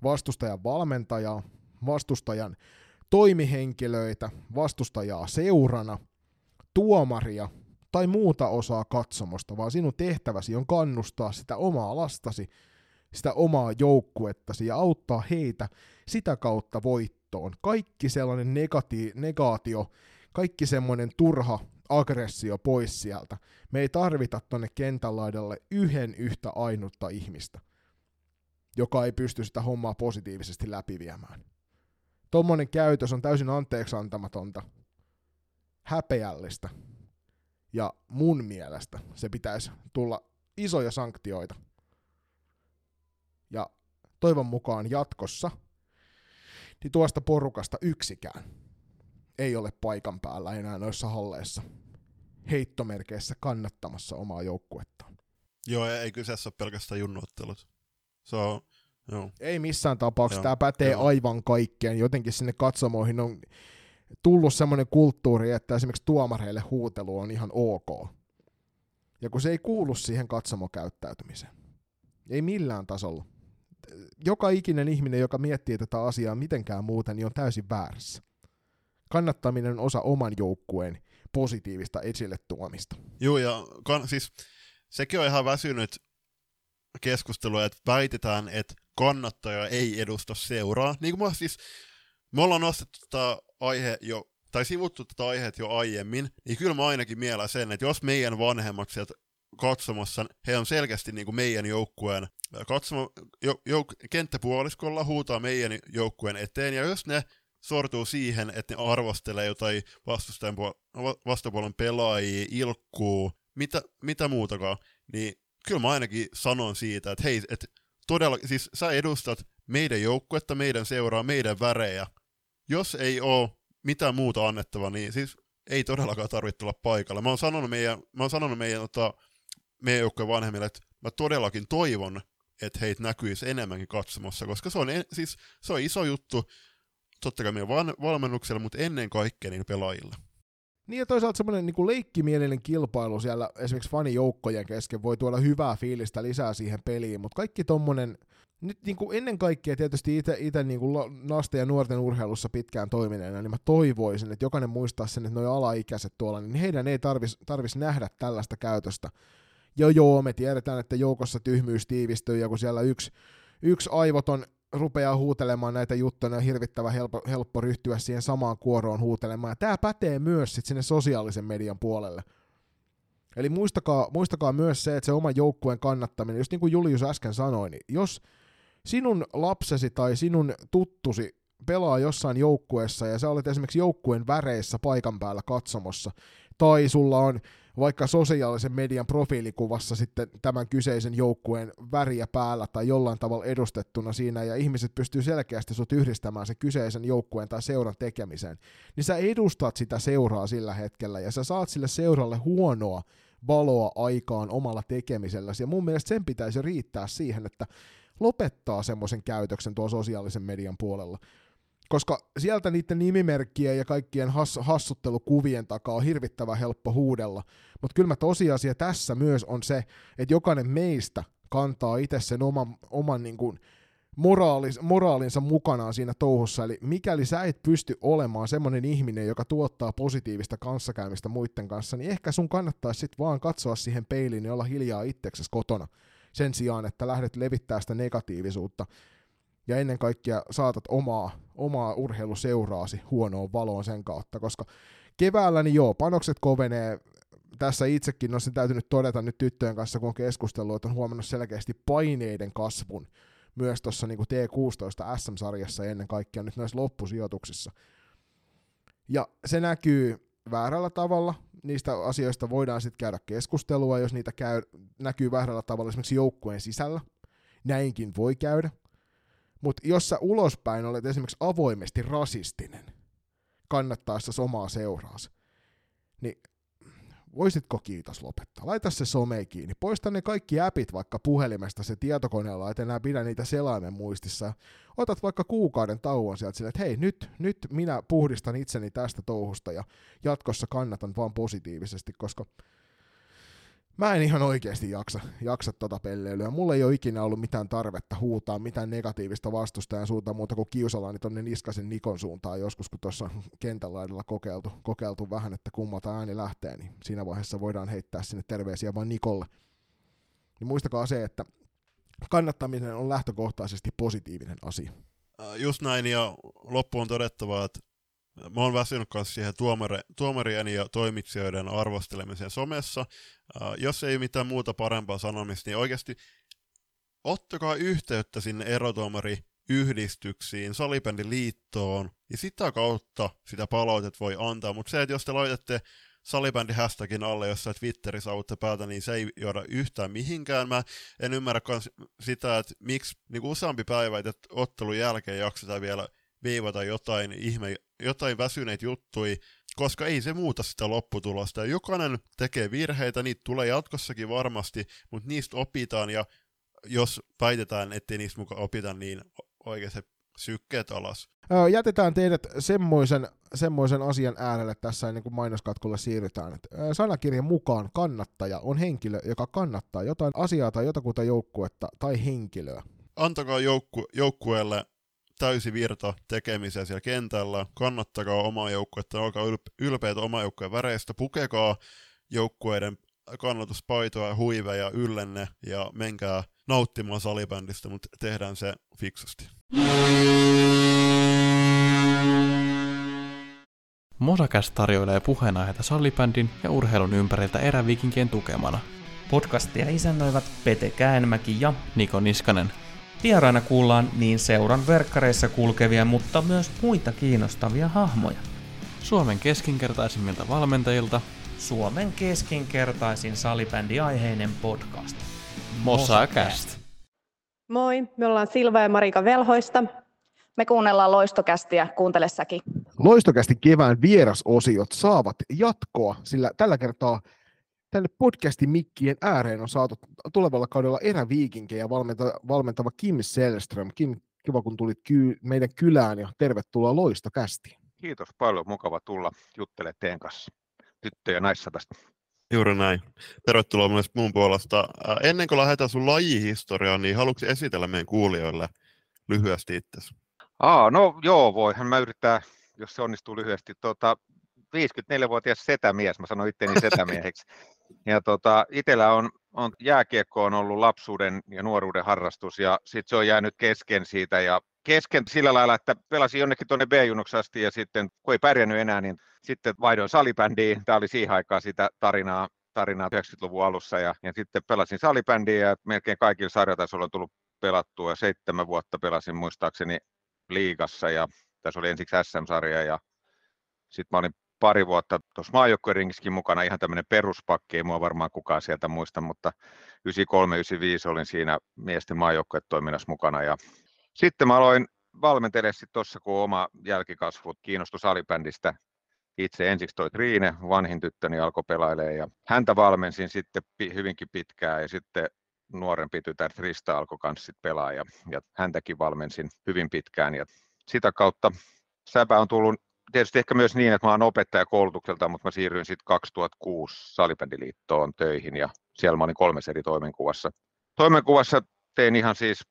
vastustajan valmentajaa, vastustajan toimihenkilöitä, vastustajaa seurana, tuomaria tai muuta osaa katsomosta, vaan sinun tehtäväsi on kannustaa sitä omaa lastasi, sitä omaa joukkuettasi ja auttaa heitä sitä kautta voittoon. Kaikki sellainen negati- negaatio, kaikki semmoinen turha aggressio pois sieltä. Me ei tarvita tonne kentän laidalle yhden yhtä ainutta ihmistä, joka ei pysty sitä hommaa positiivisesti läpiviemään. Tuommoinen käytös on täysin anteeksi antamatonta, häpeällistä, ja mun mielestä se pitäisi tulla isoja sanktioita. Ja toivon mukaan jatkossa, niin tuosta porukasta yksikään ei ole paikan päällä enää noissa halleissa heittomerkeissä kannattamassa omaa joukkuettaan. Joo, ei kyseessä ole pelkästään junnuottelut. Se on, joo. Ei missään tapauksessa. Tämä pätee joo. aivan kaikkeen. Jotenkin sinne katsomoihin on tullut semmoinen kulttuuri, että esimerkiksi tuomareille huutelu on ihan ok. Ja kun se ei kuulu siihen katsomokäyttäytymiseen. Ei millään tasolla. Joka ikinen ihminen, joka miettii tätä asiaa mitenkään muuten, niin on täysin väärässä. Kannattaminen on osa oman joukkueen positiivista esille tuomista. Joo, ja kan, siis sekin on ihan väsynyt keskustelua, että väitetään, että kannattaja ei edusta seuraa. Niin kuin mä siis, me ollaan nostettu tätä aihe jo, tai sivuttu tätä aiheet jo aiemmin, niin kyllä mä ainakin mielen sen, että jos meidän vanhemmat sieltä katsomassa, he on selkeästi niin kuin meidän joukkueen katsomo, jo, jouk- kenttäpuoliskolla huutaa meidän joukkueen eteen, ja jos ne sortuu siihen, että ne arvostelee jotain vastustajan vastapuolen pelaajia, ilkkuu, mitä, mitä muutakaan, niin kyllä mä ainakin sanon siitä, että hei, että todella, siis sä edustat meidän joukkuetta, meidän seuraa, meidän värejä. Jos ei ole mitään muuta annettavaa, niin siis ei todellakaan tarvitse olla paikalla. Mä oon sanonut meidän, mä oon sanonut meidän, tota, meidän joukkueen vanhemmille, että mä todellakin toivon, että heitä näkyisi enemmänkin katsomassa, koska se on, siis, se on iso juttu, totta kai meidän valmennuksella, mutta ennen kaikkea niin pelaajilla. Niin ja toisaalta semmoinen niin leikkimielinen kilpailu siellä esimerkiksi fanijoukkojen kesken voi tuoda hyvää fiilistä lisää siihen peliin, mutta kaikki tommonen, nyt niin kuin ennen kaikkea tietysti itse niin lasten ja nuorten urheilussa pitkään toimineena, niin mä toivoisin, että jokainen muistaa sen, että nuo alaikäiset tuolla, niin heidän ei tarvis, tarvis nähdä tällaista käytöstä. Ja joo, me tiedetään, että joukossa tyhmyys tiivistyy, ja kun siellä yksi, yksi aivoton rupeaa huutelemaan näitä juttuja, on hirvittävän helppo, helppo ryhtyä siihen samaan kuoroon huutelemaan. Tämä pätee myös sit sinne sosiaalisen median puolelle. Eli muistakaa, muistakaa myös se, että se oman joukkueen kannattaminen, just niin kuin Julius äsken sanoi, niin jos sinun lapsesi tai sinun tuttusi pelaa jossain joukkueessa ja sä olet esimerkiksi joukkueen väreissä paikan päällä katsomossa, tai sulla on vaikka sosiaalisen median profiilikuvassa sitten tämän kyseisen joukkueen väriä päällä tai jollain tavalla edustettuna siinä, ja ihmiset pystyy selkeästi sut yhdistämään se kyseisen joukkueen tai seuran tekemiseen, niin sä edustat sitä seuraa sillä hetkellä, ja sä saat sille seuralle huonoa valoa aikaan omalla tekemiselläsi, ja mun mielestä sen pitäisi riittää siihen, että lopettaa semmoisen käytöksen tuon sosiaalisen median puolella. Koska sieltä niiden nimimerkkien ja kaikkien has, hassuttelukuvien takaa on hirvittävän helppo huudella. Mutta kyllä tosiasia tässä myös on se, että jokainen meistä kantaa itse sen oman, oman niin kuin moraalis, moraalinsa mukanaan siinä touhussa. Eli mikäli sä et pysty olemaan semmoinen ihminen, joka tuottaa positiivista kanssakäymistä muiden kanssa, niin ehkä sun kannattaisi sitten vaan katsoa siihen peiliin ja olla hiljaa itseksesi kotona sen sijaan, että lähdet levittää sitä negatiivisuutta ja ennen kaikkea saatat omaa, omaa urheiluseuraasi huonoon valoon sen kautta, koska keväällä niin joo, panokset kovenee, tässä itsekin on se täytynyt todeta nyt tyttöjen kanssa, kun on keskustellut, että on huomannut selkeästi paineiden kasvun myös tuossa niin T16 SM-sarjassa ja ennen kaikkea nyt näissä loppusijoituksissa. Ja se näkyy väärällä tavalla, niistä asioista voidaan sitten käydä keskustelua, jos niitä käy, näkyy väärällä tavalla esimerkiksi joukkueen sisällä. Näinkin voi käydä. Mutta jos sä ulospäin olet esimerkiksi avoimesti rasistinen, kannattaessa omaa seuraasi, niin voisitko kiitos lopettaa? Laita se some kiinni. Poista ne kaikki appit vaikka puhelimesta se tietokoneella, et enää pidä niitä selaimen muistissa. Otat vaikka kuukauden tauon sieltä silleen, että hei, nyt, nyt minä puhdistan itseni tästä touhusta ja jatkossa kannatan vaan positiivisesti, koska mä en ihan oikeasti jaksa, jaksa tota pelleilyä. Mulla ei ole ikinä ollut mitään tarvetta huutaa mitään negatiivista vastustajan suuntaan muuta kuin kiusallani tonne Niskasen Nikon suuntaan joskus, kun tuossa kentän laidalla kokeiltu, kokeiltu vähän, että kummalta ääni lähtee, niin siinä vaiheessa voidaan heittää sinne terveisiä vain Nikolle. Niin muistakaa se, että kannattaminen on lähtökohtaisesti positiivinen asia. Just näin, ja loppuun todettava, että mä oon väsynyt kanssa siihen tuomari, tuomarien ja toimitsijoiden arvostelemiseen somessa. Jos ei mitään muuta parempaa sanomista, niin oikeasti ottakaa yhteyttä sinne erotuomari yhdistyksiin, salibändiliittoon, ja sitä kautta sitä palautet voi antaa, mutta se, että jos te laitatte salibändi hashtagin alle jossain Twitterissä autte päätä, niin se ei johda yhtään mihinkään. Mä en ymmärrä sitä, että miksi niin useampi päivä, että ottelun jälkeen jaksetaan vielä viivata jotain ihme, jotain väsyneitä juttui, koska ei se muuta sitä lopputulosta. Jokainen tekee virheitä, niitä tulee jatkossakin varmasti, mutta niistä opitaan ja jos väitetään, ettei niistä mukaan opita, niin oikeasti sykkeet alas. Jätetään teidät semmoisen, semmoisen asian äärelle tässä ennen kuin mainoskatkolle siirrytään. Sanakirjan mukaan kannattaja on henkilö, joka kannattaa jotain asiaa tai jotakuta joukkuetta tai henkilöä. Antakaa joukku, joukkueelle täysi virta tekemiseen siellä kentällä. Kannattakaa omaa joukkuetta, olkaa ylpeitä omaa joukkueen väreistä, pukekaa joukkueiden kannatuspaitoa, huiveja yllenne ja menkää nauttimaan salibändistä, mutta tehdään se fiksusti. Mosakäs tarjoilee puheenaiheita salibändin ja urheilun ympäriltä erävikinkien tukemana. Podcastia isännöivät Pete Käänmäki ja Niko Niskanen. Vieraina kuullaan niin seuran verkkareissa kulkevia, mutta myös muita kiinnostavia hahmoja. Suomen keskinkertaisimmilta valmentajilta Suomen keskinkertaisin salibändiaiheinen podcast. Mosakäst. Moi, me ollaan Silva ja Marika Velhoista. Me kuunnellaan loistokästiä, kuuntele säkin. Loistokästi kevään vierasosiot saavat jatkoa, sillä tällä kertaa tänne podcastin mikkien ääreen on saatu tulevalla kaudella eräviikinkejä valmentava, valmentava Kim Selström. Kim, kiva kun tulit ky- meidän kylään ja tervetuloa loistokästiin. Kiitos paljon, mukava tulla juttelemaan teidän kanssa tyttö- ja naissatasta. Juuri näin. Tervetuloa myös mun puolesta. Ennen kuin lähdetään sun lajihistoriaan, niin haluatko esitellä meidän kuulijoille lyhyesti itsesi? Aa, no joo, voihan mä yrittää, jos se onnistuu lyhyesti. Tota, 54-vuotias setämies, mä sanoin itteni <laughs> setämieheksi. Ja tota, itellä on, on jääkiekko on ollut lapsuuden ja nuoruuden harrastus ja sitten se on jäänyt kesken siitä ja kesken sillä lailla, että pelasin jonnekin tuonne b asti ja sitten kun ei pärjännyt enää, niin sitten vaihdoin salibändiin. Tämä oli siihen aikaan sitä tarinaa, tarinaa 90-luvun alussa ja, ja sitten pelasin salibändiä ja melkein kaikilla sarjatasoilla on tullut pelattua. Seitsemän vuotta pelasin muistaakseni liigassa ja tässä oli ensiksi SM-sarja ja sitten mä olin pari vuotta tuossa maajoukkueringissäkin mukana, ihan tämmöinen peruspakki, ei mua varmaan kukaan sieltä muista, mutta 93-95 olin siinä miesten maajoukkuetoiminnassa mukana ja sitten mä aloin valmentelemaan sitten tuossa, kun oma jälkikasvu kiinnostui salibändistä. Itse ensiksi toi Triine, vanhin tyttöni, alkoi pelailemaan ja häntä valmensin sitten hyvinkin pitkään ja sitten nuorempi tytär Trista alkoi kanssa pelaa ja, ja häntäkin valmensin hyvin pitkään ja sitä kautta Säpä on tullut tietysti ehkä myös niin, että mä oon opettaja koulutukselta, mutta mä siirryin sitten 2006 Salibändiliittoon töihin ja siellä mä olin kolmessa eri toimenkuvassa. Toimenkuvassa tein ihan siis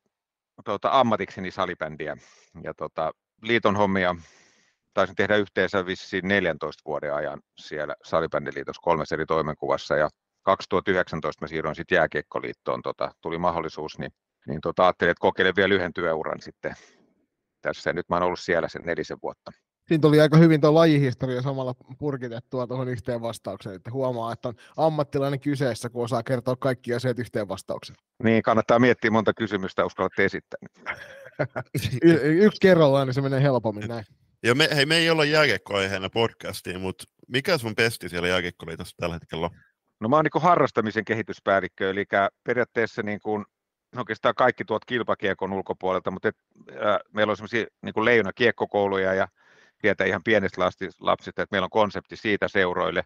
tuota, ammatikseni salibändiä ja tuota, liiton hommia taisin tehdä yhteensä vissiin 14 vuoden ajan siellä Salibändiliitossa kolmessa eri toimenkuvassa ja 2019 mä siirroin sitten jääkiekkoliittoon, tota, tuli mahdollisuus, niin, niin tota, ajattelin, että kokeilen vielä lyhyen työuran sitten tässä. Nyt mä oon ollut siellä sen nelisen vuotta. Siinä tuli aika hyvin tuo lajihistoria samalla purkitettua tuohon yhteen vastaukseen, että huomaa, että on ammattilainen kyseessä, kun osaa kertoa kaikki asiat yhteen vastaukseen. Niin, kannattaa miettiä monta kysymystä, uskallatte esittää. <laughs> y- yksi kerrallaan, niin se menee helpommin näin. Ja me, hei, me ei olla jääkiekkoaiheena podcastiin, mutta mikä sun pesti siellä jääkiekkoliitossa tällä hetkellä on? No mä oon niin harrastamisen kehityspäällikkö, eli periaatteessa niin kuin, oikeastaan kaikki tuot kilpakiekon ulkopuolelta, mutta et, äh, meillä on semmoisia niin leijona kiekkokouluja ja tietää ihan pienestä lapsista, että meillä on konsepti siitä seuroille.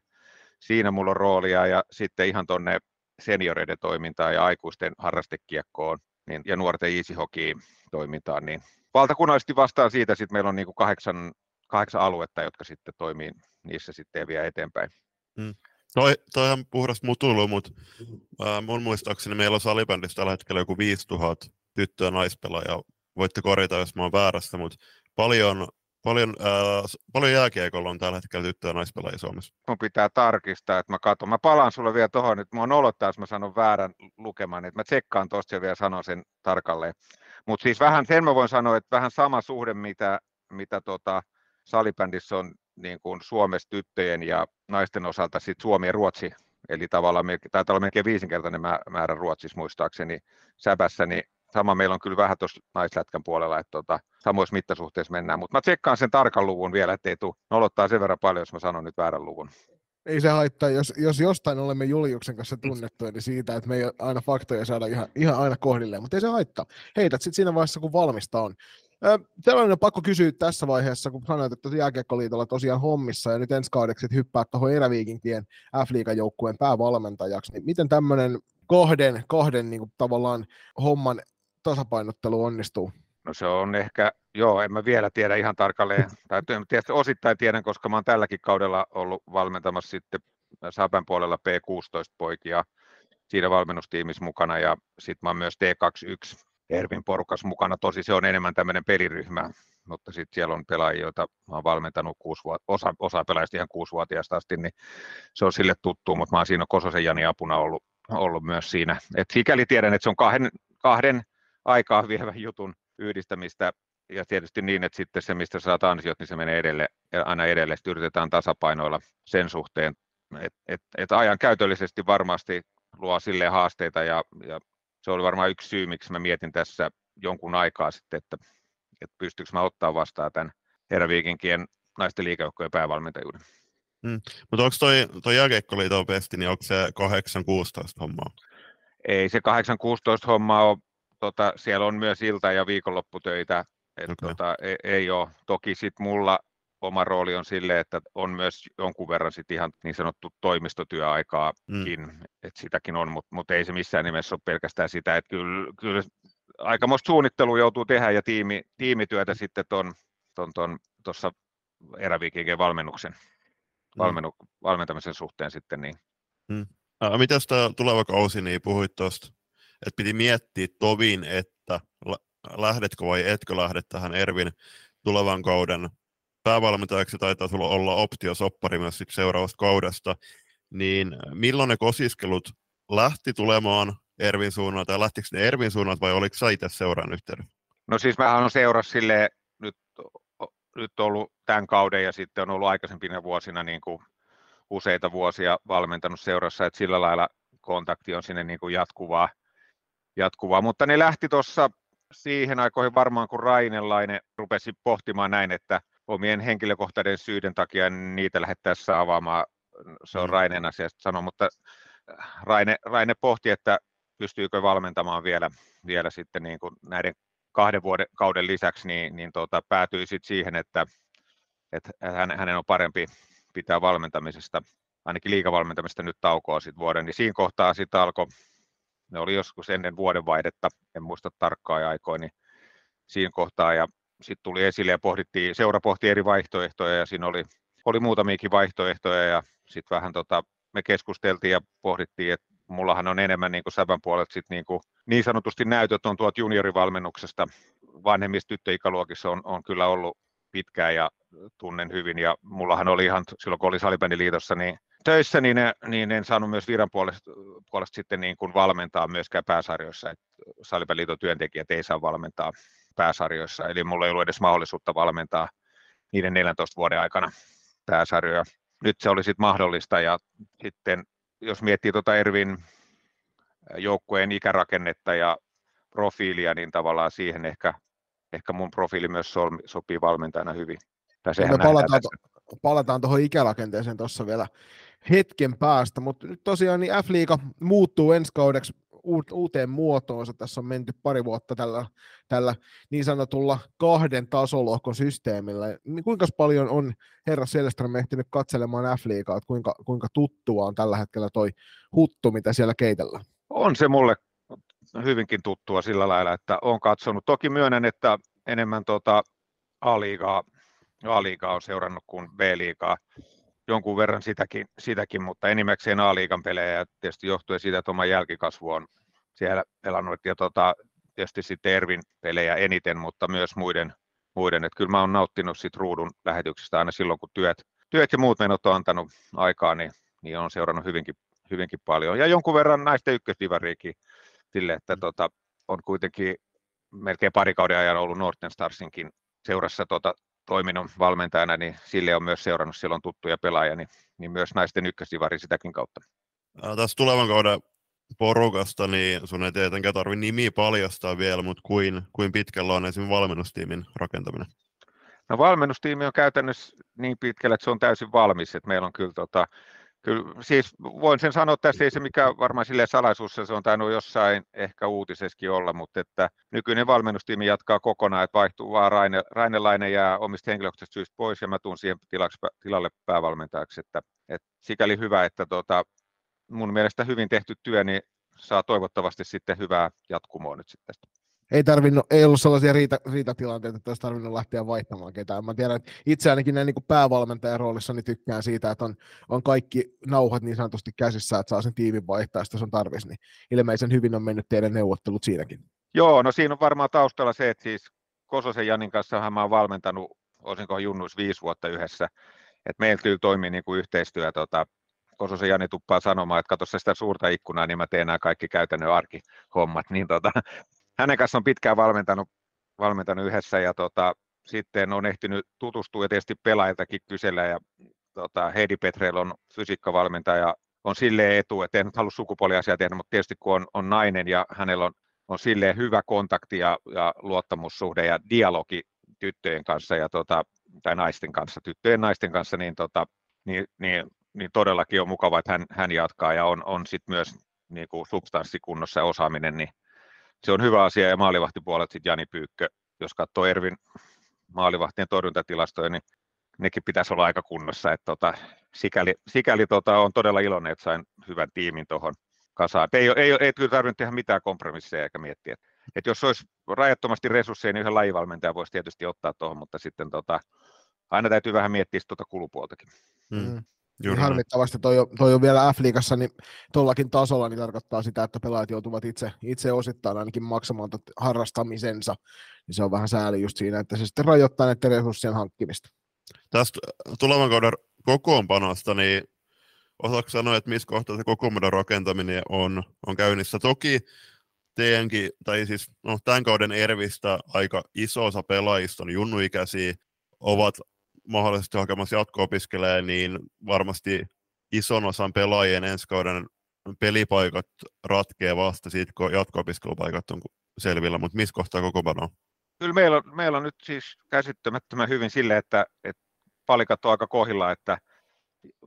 Siinä mulla on roolia ja sitten ihan tuonne senioreiden toimintaan ja aikuisten harrastekiekkoon niin, ja nuorten easy toimintaan, niin valtakunnallisesti vastaan siitä sitten meillä on niin kuin kahdeksan, kahdeksan aluetta, jotka sitten toimii niissä sitten ja vie eteenpäin. Mm. Toi, toi on puhdas mutulu, mutta äh, mun muistaakseni meillä on salibändissä tällä hetkellä joku 5000 tyttöä ja naispelaajaa. Voitte korjata, jos mä oon väärässä, mutta paljon, paljon, äh, paljon jääkiekolla on tällä hetkellä tyttöä ja naispelaajia Suomessa. Mun pitää tarkistaa, että mä katson. Mä palaan sulle vielä tuohon, että mä nolottaa, jos mä sanon väärän lukeman, että mä tsekkaan tuosta ja vielä sanon sen tarkalleen. Mutta siis vähän sen mä voin sanoa, että vähän sama suhde, mitä, mitä tota, salibändissä on niin kuin Suomessa tyttöjen ja naisten osalta sit Suomi ja Ruotsi, eli tavallaan taitaa olla melkein viisinkertainen määrä Ruotsissa muistaakseni säpässä, niin sama meillä on kyllä vähän tuossa naislätkän puolella, että tota, samoissa mittasuhteissa mennään, mutta mä tsekkaan sen tarkan luvun vielä, ettei tule nolottaa sen verran paljon, jos mä sanon nyt väärän luvun. Ei se haittaa, jos, jos jostain olemme Juliuksen kanssa tunnettuja, niin siitä, että me ei aina faktoja saada ihan, ihan aina kohdilleen, mutta ei se haittaa. Heität sitten siinä vaiheessa, kun valmista on. Sellainen on pakko kysyä tässä vaiheessa, kun sanoit, että Jääkiekkoliitolla tosiaan hommissa ja nyt ensi kaudeksi hyppää tuohon Eräviikinkien F-liigan joukkueen päävalmentajaksi, niin miten tämmöinen kahden, kahden niin kuin tavallaan homman tasapainottelu onnistuu? No se on ehkä, joo, en mä vielä tiedä ihan tarkalleen, <laughs> tai tietysti osittain tiedän, koska mä oon tälläkin kaudella ollut valmentamassa sitten Sapen puolella P16-poikia siinä valmennustiimissä mukana, ja sitten mä oon myös T21 Ervin porukas mukana. Tosi se on enemmän tämmöinen peliryhmä, mutta sitten siellä on pelaajia, joita mä oon valmentanut kuusi vuotta, osa, osa pelaajista ihan kuusivuotiaasta asti, niin se on sille tuttu, mutta mä oon siinä Kososen Jani apuna ollut, ollut myös siinä. Et sikäli tiedän, että se on kahden, kahden aikaa <laughs> vievän jutun yhdistämistä ja tietysti niin, että sitten se, mistä saat ansiot, niin se menee edelle, aina edelle. Sitten yritetään tasapainoilla sen suhteen, että et, et ajan käytöllisesti varmasti luo sille haasteita ja, ja se oli varmaan yksi syy, miksi mä mietin tässä jonkun aikaa sitten, että, että pystyykö mä ottaa vastaan tämän Eräviikinkien naisten liikejoukkojen päävalmentajuuden. Mm. Mutta onko toi, toi pesti, niin onko se 8-16 hommaa? Ei se 8-16 hommaa ole, tota, siellä on myös ilta- ja viikonlopputöitä, että okay. tota, ei, ei ole. Toki sitten mulla oma rooli on sille, että on myös jonkun verran sit ihan niin sanottu toimistotyöaikaakin, mm. että sitäkin on, mutta mut ei se missään nimessä ole pelkästään sitä, että kyllä, kyllä aikamoista suunnittelua joutuu tehdä ja tiimi, tiimityötä sitten tuon ton, ton, tuossa eräviikingin valmennuksen, mm. valmennu, valmentamisen suhteen sitten. Niin. Mm. Mitäs tämä tuleva kausi, niin puhuit tuosta, että piti miettiä tovin, että lähdetkö vai etkö lähde tähän Ervin tulevan kauden päävalmentajaksi. Taitaa sulla olla optiosoppari myös sit seuraavasta kaudesta, niin milloin ne kosiskelut lähti tulemaan Ervin suunnalta, ja lähtikö ne Ervin suunnalta vai oliko sä itse seuran yhteydessä? No siis mähän on seurassa sille nyt, nyt ollut tämän kauden ja sitten on ollut aikaisempina vuosina niin kuin useita vuosia valmentanut seurassa, että sillä lailla kontakti on sinne niin kuin jatkuvaa, jatkuvaa. Mutta ne lähti tuossa siihen aikoihin varmaan, kun Rainelainen rupesi pohtimaan näin, että omien henkilökohtaisen syyden takia niitä lähdettäessä avaamaan. Se on mm. Rainen asia sanoa, mutta äh, Raine, Raine pohti, että pystyykö valmentamaan vielä, vielä sitten niin kuin näiden kahden vuoden kauden lisäksi, niin, niin tuota, päätyi sitten siihen, että, että hänen on parempi pitää valmentamisesta, ainakin liikavalmentamista nyt taukoa sitten vuoden, niin siinä kohtaa sitten alkoi ne oli joskus ennen vuodenvaihdetta, en muista tarkkaa aikoin, niin siinä kohtaa ja sitten tuli esille ja pohdittiin, seura pohti eri vaihtoehtoja ja siinä oli, oli muutamiakin vaihtoehtoja ja sitten vähän tota, me keskusteltiin ja pohdittiin, että mullahan on enemmän niin kuin Sävän puolelta sit niin, kuin, niin sanotusti näytöt on tuolta juniorivalmennuksesta. Vanhemmissa tyttöikäluokissa on, on kyllä ollut pitkään ja tunnen hyvin ja mullahan oli ihan silloin kun oli Salibändiliitossa niin töissä, niin, niin en saanut myös viran puolesta, puolesta sitten niin kuin valmentaa myöskään pääsarjoissa, että Salibändiliiton työntekijät ei saa valmentaa pääsarjoissa, eli mulla ei ollut edes mahdollisuutta valmentaa niiden 14 vuoden aikana pääsarjoja. Nyt se oli sitten mahdollista ja sitten jos miettii tuota Ervin joukkueen ikärakennetta ja profiilia, niin tavallaan siihen ehkä, ehkä mun profiili myös sopii valmentajana hyvin. Tai sehän me palataan, to, palataan tuohon ikärakenteeseen tuossa vielä hetken päästä, mutta nyt tosiaan niin F-liiga muuttuu ensi kaudeksi uuteen muotoonsa. Tässä on menty pari vuotta tällä, tällä niin sanotulla kahden tasolohkon systeemillä. Niin kuinka paljon on herra Selström ehtinyt katselemaan F-liigaa, että kuinka, kuinka tuttua on tällä hetkellä toi huttu, mitä siellä keitellä? On se mulle hyvinkin tuttua sillä lailla, että olen katsonut. Toki myönnän, että enemmän tuota A-liigaa, A-liigaa on seurannut kuin B-liigaa jonkun verran sitäkin, sitäkin mutta enimmäkseen A-liigan pelejä ja tietysti johtuen siitä, että oma jälkikasvu on siellä pelannut ja tota, tietysti sitten Ervin pelejä eniten, mutta myös muiden, muiden. että kyllä mä oon nauttinut sit ruudun lähetyksistä aina silloin, kun työt, työt ja muut menot on antanut aikaa, niin, niin on seurannut hyvinkin, hyvinkin paljon. Ja jonkun verran naisten ykkösdivariikin sille, että tota, on kuitenkin melkein pari kauden ajan ollut Norten Starsinkin seurassa tota, toiminut valmentajana, niin sille on myös seurannut, siellä on tuttuja pelaajia, niin, niin myös naisten ykkösdivari sitäkin kautta. Tässä tulevan kauden porukasta, niin sun ei tietenkään tarvi nimiä paljastaa vielä, mutta kuin, kuin pitkällä on esimerkiksi valmennustiimin rakentaminen? No valmennustiimi on käytännössä niin pitkällä, että se on täysin valmis, että meillä on kyllä tota, Kyllä, siis voin sen sanoa tässä, ei se mikä varmaan sille salaisuus, se on tainnut jossain ehkä uutiseskin olla, mutta että nykyinen valmennustiimi jatkaa kokonaan, että vaihtuu vaan Raine, Rainelainen jää omista henkilökohtaisista syistä pois ja mä tuun siihen tilaksi, tilalle päävalmentajaksi, että, että sikäli hyvä, että tota, mun mielestä hyvin tehty työ, niin saa toivottavasti sitten hyvää jatkumoa nyt sitten tästä ei, tarvinnut, ei ollut sellaisia riita, riitatilanteita, että olisi tarvinnut lähteä vaihtamaan ketään. Mä tiedän, että itse ainakin näin niin päävalmentajan roolissa niin tykkään siitä, että on, on kaikki nauhat niin sanotusti käsissä, että saa sen tiimin vaihtaa, jos on tarvis, niin ilmeisen hyvin on mennyt teidän neuvottelut siinäkin. Joo, no siinä on varmaan taustalla se, että siis Kososen Janin kanssa mä oon valmentanut, olisinko junnuissa viisi vuotta yhdessä, että meillä kyllä toimii niin kuin yhteistyö tota, Kososen Jani tuppaa sanomaan, että katso sitä suurta ikkunaa, niin mä teen nämä kaikki käytännön arkihommat, niin tota, hänen kanssa on pitkään valmentanut, valmentanut yhdessä ja tota, sitten on ehtinyt tutustua ja tietysti pelaajiltakin kysellä ja tota, Heidi Petrel on fysiikkavalmentaja, on silleen etu, että en halua sukupuoliasiaa tehdä, mutta tietysti kun on, on nainen ja hänellä on, on silleen hyvä kontakti ja, ja luottamussuhde ja dialogi tyttöjen kanssa ja tota, tai naisten kanssa, tyttöjen naisten kanssa, niin, tota, niin, niin, niin todellakin on mukava, että hän, hän jatkaa ja on, on sitten myös niin kuin substanssikunnossa ja osaaminen, niin se on hyvä asia ja maalivahtipuolet sitten Jani Pyykkö, jos katsoo Ervin maalivahtien torjuntatilastoja, niin nekin pitäisi olla aika kunnossa. Että tota, sikäli sikäli tota, on todella iloinen, että sain hyvän tiimin tuohon kasaan. Ei, ei, ei kyllä tarvinnut tehdä mitään kompromisseja eikä miettiä. Että, että jos olisi rajattomasti resursseja, niin yhden lajivalmentajan voisi tietysti ottaa tuohon, mutta sitten tota, aina täytyy vähän miettiä tuota kulupuoltakin. Mm. Juuri niin harmittavasti toi, toi on vielä F-liigassa, niin tuollakin tasolla niin tarkoittaa sitä, että pelaajat joutuvat itse, itse osittain ainakin maksamaan harrastamisensa. Niin se on vähän sääli just siinä, että se sitten rajoittaa näiden resurssien hankkimista. Tästä tulevan kauden kokoonpanosta, niin osaako sanoa, että missä kohtaa se kokoonpanon rakentaminen on, on käynnissä? Toki teidänkin, tai siis no, tämän kauden Ervistä aika iso osa pelaajista on junnuikäisiä, ovat mahdollisesti hakemassa jatko-opiskelee, niin varmasti ison osan pelaajien ensi kauden pelipaikat ratkee vasta siitä, kun jatko-opiskelupaikat on selvillä, mutta missä kohtaa koko pano? Kyllä meillä on, meillä on nyt siis käsittämättömän hyvin sille, että, että palikat on aika kohilla, että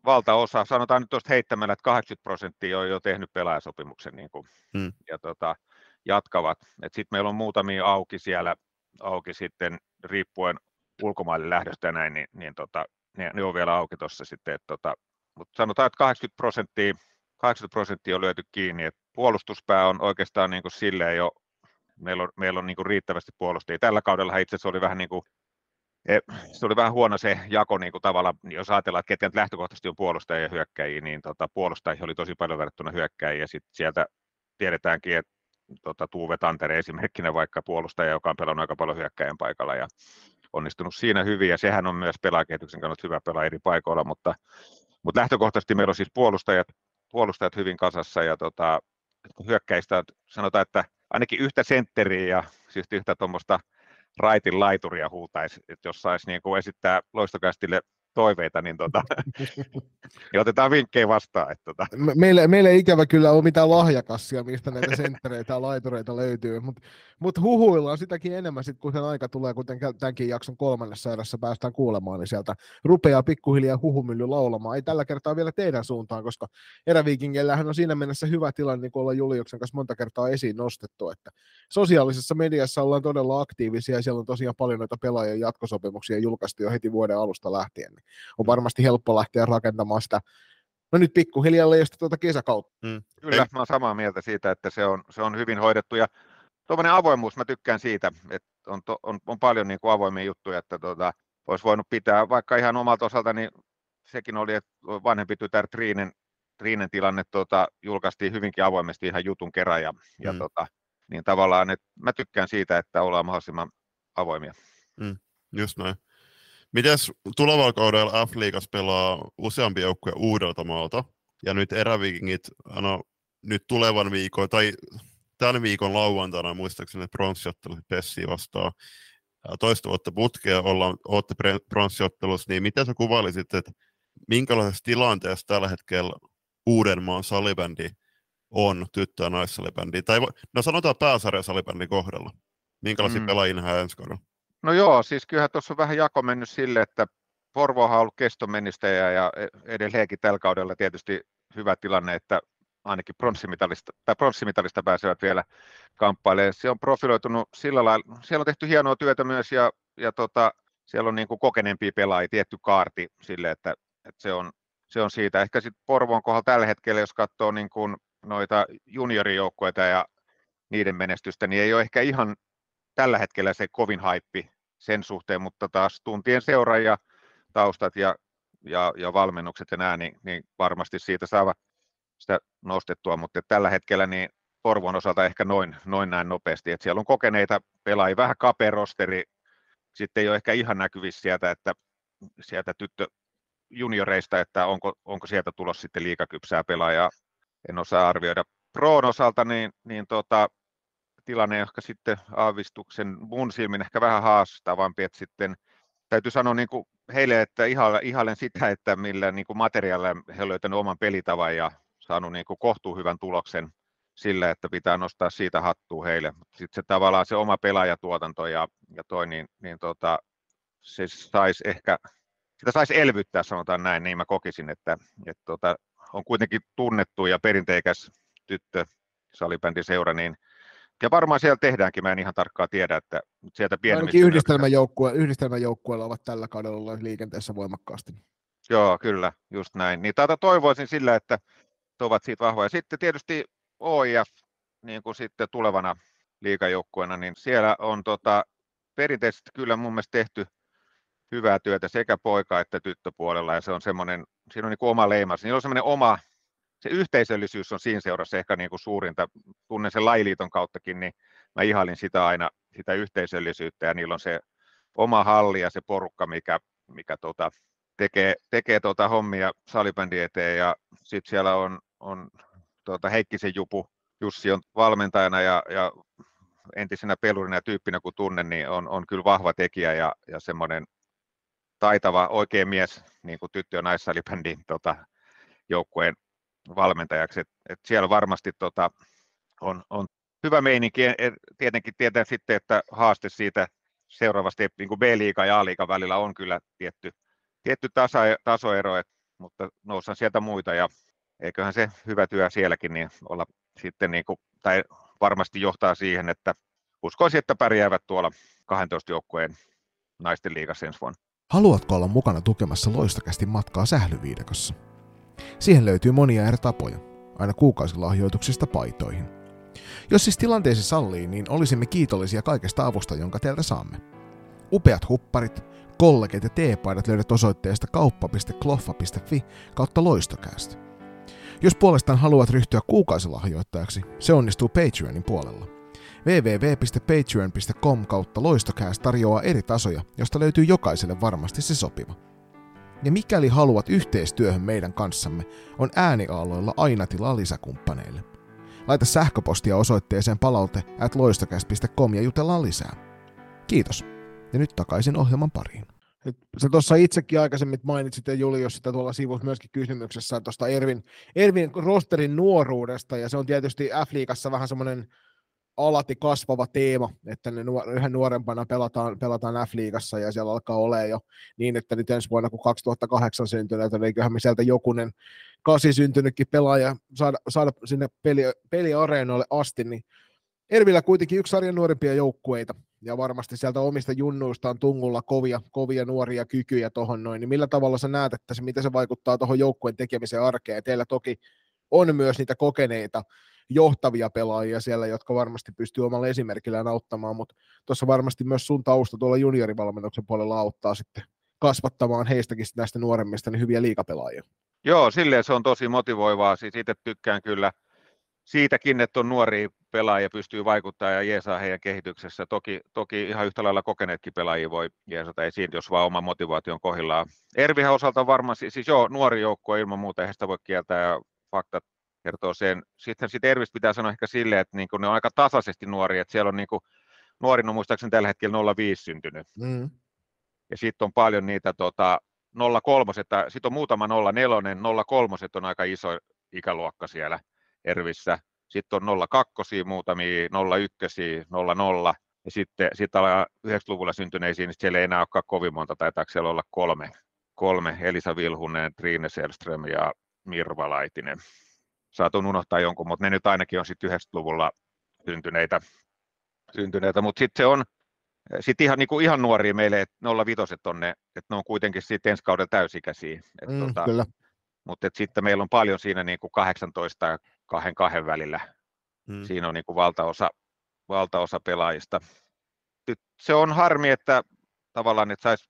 valtaosa, sanotaan nyt tuosta heittämällä, että 80 prosenttia on jo tehnyt pelaajasopimuksen niin kuin, hmm. ja tota, jatkavat. Sitten meillä on muutamia auki siellä, auki sitten riippuen ulkomaille lähdöstä ja näin, niin, niin tota, ne, ne, on vielä auki tuossa sitten. Että, tota, mutta sanotaan, että 80 prosenttia, 80 prosenttia on löyty kiinni, että puolustuspää on oikeastaan niin kuin silleen jo, meillä on, meillä on niin kuin riittävästi puolustajia. Tällä kaudella itse asiassa oli vähän niin kuin e, se oli vähän huono se jako niin kuin tavalla, jos ajatellaan, että ketkä lähtökohtaisesti on puolustajia ja hyökkäjiä, niin tota, puolustajia oli tosi paljon verrattuna hyökkäjiä, ja sitten sieltä tiedetäänkin, että tota, Tuuve Tantere esimerkkinä vaikka puolustaja, joka on pelannut aika paljon hyökkäjän paikalla ja onnistunut siinä hyvin, ja sehän on myös pelaajakehityksen kannalta hyvä pelaa eri paikoilla, mutta, mutta lähtökohtaisesti meillä on siis puolustajat, puolustajat hyvin kasassa, ja tota, hyökkäistä sanotaan, että ainakin yhtä sentteriä ja siis yhtä tuommoista raitin laituria huutaisi, että jos saisi niin kuin esittää loistokästille toiveita, niin, tota, <laughs> niin otetaan vinkkejä vastaan. Että tota. meille, meille ei ikävä kyllä ole mitään lahjakassia, mistä näitä senttereitä ja laitureita löytyy, mutta mut huhuillaan sitäkin enemmän, sit, kun sen aika tulee, kuten tämänkin jakson kolmannessa erässä päästään kuulemaan, niin sieltä rupeaa pikkuhiljaa huhumylly laulamaan. Ei tällä kertaa vielä teidän suuntaan, koska eräviikingeillähän on siinä mennessä hyvä tilanne, niin kuin ollaan Juliuksen kanssa monta kertaa esiin nostettu, että sosiaalisessa mediassa ollaan todella aktiivisia ja siellä on tosiaan paljon noita pelaajien jatkosopimuksia julkaistu jo heti vuoden alusta lähtien. Niin on varmasti helppo lähteä rakentamaan sitä no nyt pikkuhiljaa leijasta tuota kesäkautta. Mm. Kyllä, mä olen samaa mieltä siitä, että se on, se on hyvin hoidettu ja tuommoinen avoimuus, mä tykkään siitä, että on, to, on, on paljon niin kuin avoimia juttuja, että tuota, olisi voinut pitää vaikka ihan omalta osalta, niin sekin oli, että vanhempi tytär Triinen, Triinen tilanne tuota, julkaistiin hyvinkin avoimesti ihan jutun kerran ja, mm. ja tuota, niin tavallaan, että mä tykkään siitä, että ollaan mahdollisimman avoimia. Mm, just näin. Mites tulevalla kaudella F-liigas pelaa useampi joukkue Uudeltamaalta, ja nyt erävikingit, no, nyt tulevan viikon, tai tämän viikon lauantaina muistaakseni pronssiottelut Pessi vastaan toista vuotta putkea ollaan, olette pronssiottelussa, niin miten sä kuvailisit, että minkälaisessa tilanteessa tällä hetkellä Uudenmaan salibändi on tyttö- ja naissalibändi, tai no sanotaan pääsarja salibändin kohdalla. Minkälaisia mm. pelaajia nähdään ensi kaudella? No joo, siis kyllähän tuossa on vähän jako mennyt sille, että Porvohan on ollut kestomennistäjä ja e-, edelleenkin tällä kaudella tietysti hyvä tilanne, että ainakin pronssimitalista, tai pronssimitalista pääsevät vielä kamppailemaan. Se on profiloitunut sillä lailla, siellä on tehty hienoa työtä myös ja, ja tota, siellä on niin kuin kokeneempia pelaajia, tietty kaarti sille, että, että se, on, se on siitä. Ehkä sitten Porvoon kohdalla tällä hetkellä, jos katsoo niin kuin noita juniorijoukkoita ja niiden menestystä, niin ei ole ehkä ihan tällä hetkellä se kovin haippi sen suhteen, mutta taas tuntien seuraajia, taustat ja, ja, ja valmennukset ja nämä, niin, niin varmasti siitä saavat sitä nostettua, mutta tällä hetkellä niin Porvon osalta ehkä noin, noin näin nopeasti, että siellä on kokeneita pelaajia, vähän kaperosteri, sitten ei ole ehkä ihan näkyvissä sieltä, että sieltä tyttö junioreista, että onko, onko sieltä tulossa sitten liikakypsää pelaajaa, en osaa arvioida. Proon osalta niin, niin tota, tilanne ehkä sitten aavistuksen mun silmin ehkä vähän haastavampi, että sitten täytyy sanoa niin kuin heille, että ihailen sitä, että millä niin kuin materiaalilla he ovat löytäneet oman pelitavan ja saanut niin kuin kohtuu hyvän tuloksen sillä, että pitää nostaa siitä hattua heille. Sitten se tavallaan se oma pelaajatuotanto ja, ja toi, niin, niin tota, se saisi ehkä, sitä saisi elvyttää, sanotaan näin, niin mä kokisin, että, että tota, on kuitenkin tunnettu ja perinteikäs tyttö salibändin seura, niin ja varmaan siellä tehdäänkin, mä en ihan tarkkaan tiedä, että sieltä pienemmistä... Ainakin yhdistelmäjoukkue, yhdistelmäjoukkueella ovat tällä kaudella olleet liikenteessä voimakkaasti. Joo, kyllä, just näin. Niin tätä toivoisin sillä, että ovat siitä vahvoja. Sitten tietysti OIF niin kuin sitten tulevana liikajoukkueena, niin siellä on tota, perinteisesti kyllä mun mielestä tehty hyvää työtä sekä poika- että tyttöpuolella, ja se on semmoinen, siinä on niin kuin oma leimas, niillä on semmoinen oma, se yhteisöllisyys on siinä seurassa ehkä niin kuin suurinta, tunnen sen lajiliiton kauttakin, niin mä ihailin sitä aina, sitä yhteisöllisyyttä, ja niillä on se oma halli ja se porukka, mikä, mikä tota, tekee, tekee tota hommia salibändin eteen, ja sitten siellä on on tuota, Heikkisen Jupu, Jussi on valmentajana ja, ja entisenä pelurina ja tyyppinä kun tunnen, niin on, on kyllä vahva tekijä ja, ja semmoinen taitava oikea mies niin kuin tyttö- ja naissalibändin tota, joukkueen valmentajaksi. Et, et siellä varmasti tota, on, on hyvä meininki. Tietenkin tietää sitten, että haaste siitä seuraavasti niin kuin B-liiga ja A-liiga välillä on kyllä tietty, tietty tasa, tasoero, et, mutta nousan sieltä muita ja eiköhän se hyvä työ sielläkin niin olla sitten niin kuin, tai varmasti johtaa siihen, että uskoisin, että pärjäävät tuolla 12 joukkueen naisten liigassa ensi vuonna. Haluatko olla mukana tukemassa loistakästi matkaa sählyviidakossa? Siihen löytyy monia eri tapoja. aina kuukausilahjoituksista paitoihin. Jos siis tilanteesi sallii, niin olisimme kiitollisia kaikesta avusta, jonka teiltä saamme. Upeat hupparit, kollegit ja teepaidat löydät osoitteesta kauppa.kloffa.fi kautta loistokäästä. Jos puolestaan haluat ryhtyä kuukausilahjoittajaksi, se onnistuu Patreonin puolella. www.patreon.com kautta loistokäästä tarjoaa eri tasoja, josta löytyy jokaiselle varmasti se sopiva. Ja mikäli haluat yhteistyöhön meidän kanssamme, on ääniaaloilla aina tilaa lisäkumppaneille. Laita sähköpostia osoitteeseen palaute at ja jutellaan lisää. Kiitos. Ja nyt takaisin ohjelman pariin. Sä tuossa itsekin aikaisemmin mainitsit, ja Julius sitä tuolla sivussa myöskin kysymyksessä tuosta Ervin, Ervin rosterin nuoruudesta, ja se on tietysti F-liigassa vähän semmoinen alati kasvava teema, että ne nuor- yhä nuorempana pelataan, pelataan F-liigassa, ja siellä alkaa olla jo niin, että nyt ensi vuonna, kun 2008 syntyneet, niin eiköhän me sieltä jokunen kasi syntynytkin pelaaja saada, saada sinne peli, peliareenoille asti, niin Ervillä kuitenkin yksi sarjan nuorimpia joukkueita, ja varmasti sieltä omista junnuistaan tungulla kovia, kovia nuoria kykyjä tuohon noin, niin millä tavalla sä näet, että se, miten se vaikuttaa tuohon joukkueen tekemisen arkeen? Teillä toki on myös niitä kokeneita johtavia pelaajia siellä, jotka varmasti pystyy omalla esimerkillään auttamaan, mutta tuossa varmasti myös sun tausta tuolla juniorivalmennuksen puolella auttaa sitten kasvattamaan heistäkin näistä nuoremmista niin hyviä liikapelaajia. Joo, silleen se on tosi motivoivaa. Siis itse tykkään kyllä siitäkin, että on nuoria pelaajia pystyy vaikuttaa ja jeesaa heidän kehityksessä. Toki, toki ihan yhtä lailla kokeneetkin pelaajia voi jeesata esiin, jos vaan oma motivaatio on kohdillaan. Ervihän osalta varmaan, siis joo, nuori joukko ilman muuta, eihän sitä voi kieltää ja faktat kertoo sen. Sitten sit Ervistä pitää sanoa ehkä silleen, että niin ne on aika tasaisesti nuoria, että siellä on niin kuin, nuorin on muistaakseni tällä hetkellä 05 syntynyt. Mm. Ja sitten on paljon niitä tota, 03, sitten on muutama 04, 03 on aika iso ikäluokka siellä Ervissä. Sitten on 02 muutamia, 01, 00 ja sitten sit 90-luvulla syntyneisiin, niin siellä ei enää olekaan kovin monta, taitaako siellä olla kolme, kolme Elisa Vilhunen, Trine Selström ja Mirva Laitinen. Saatun unohtaa jonkun, mutta ne nyt ainakin on sitten 90-luvulla syntyneitä, syntyneitä. mutta sitten se on sitten ihan, niin kuin ihan nuoria meille, että 05 on ne, että ne on kuitenkin sitten ensi kaudella täysikäisiä. Et mm, tota, kyllä. Mutta sitten meillä on paljon siinä niin kuin 18 ja kahden kahden välillä. Mm. Siinä on niin kuin valtaosa, valtaosa pelaajista. Nyt se on harmi, että tavallaan että saisi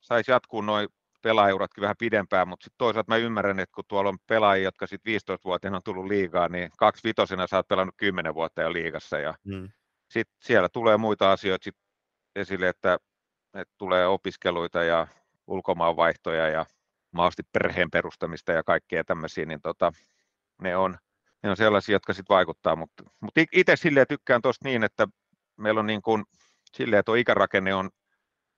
sais jatkuu noin pelaajuratkin vähän pidempään, mutta sitten toisaalta mä ymmärrän, että kun tuolla on pelaajia, jotka sitten 15-vuotiaana on tullut liigaa, niin kaksi vitosena sä oot pelannut 10 vuotta jo liigassa ja mm. sitten siellä tulee muita asioita sit esille, että, että tulee opiskeluita ja ulkomaanvaihtoja ja mahdollisesti perheen perustamista ja kaikkea tämmöisiä, niin tota, ne, on, ne on sellaisia, jotka sitten vaikuttaa, mutta, mutta itse silleen tykkään tuosta niin, että meillä on niin kuin, silleen, että tuo ikärakenne on,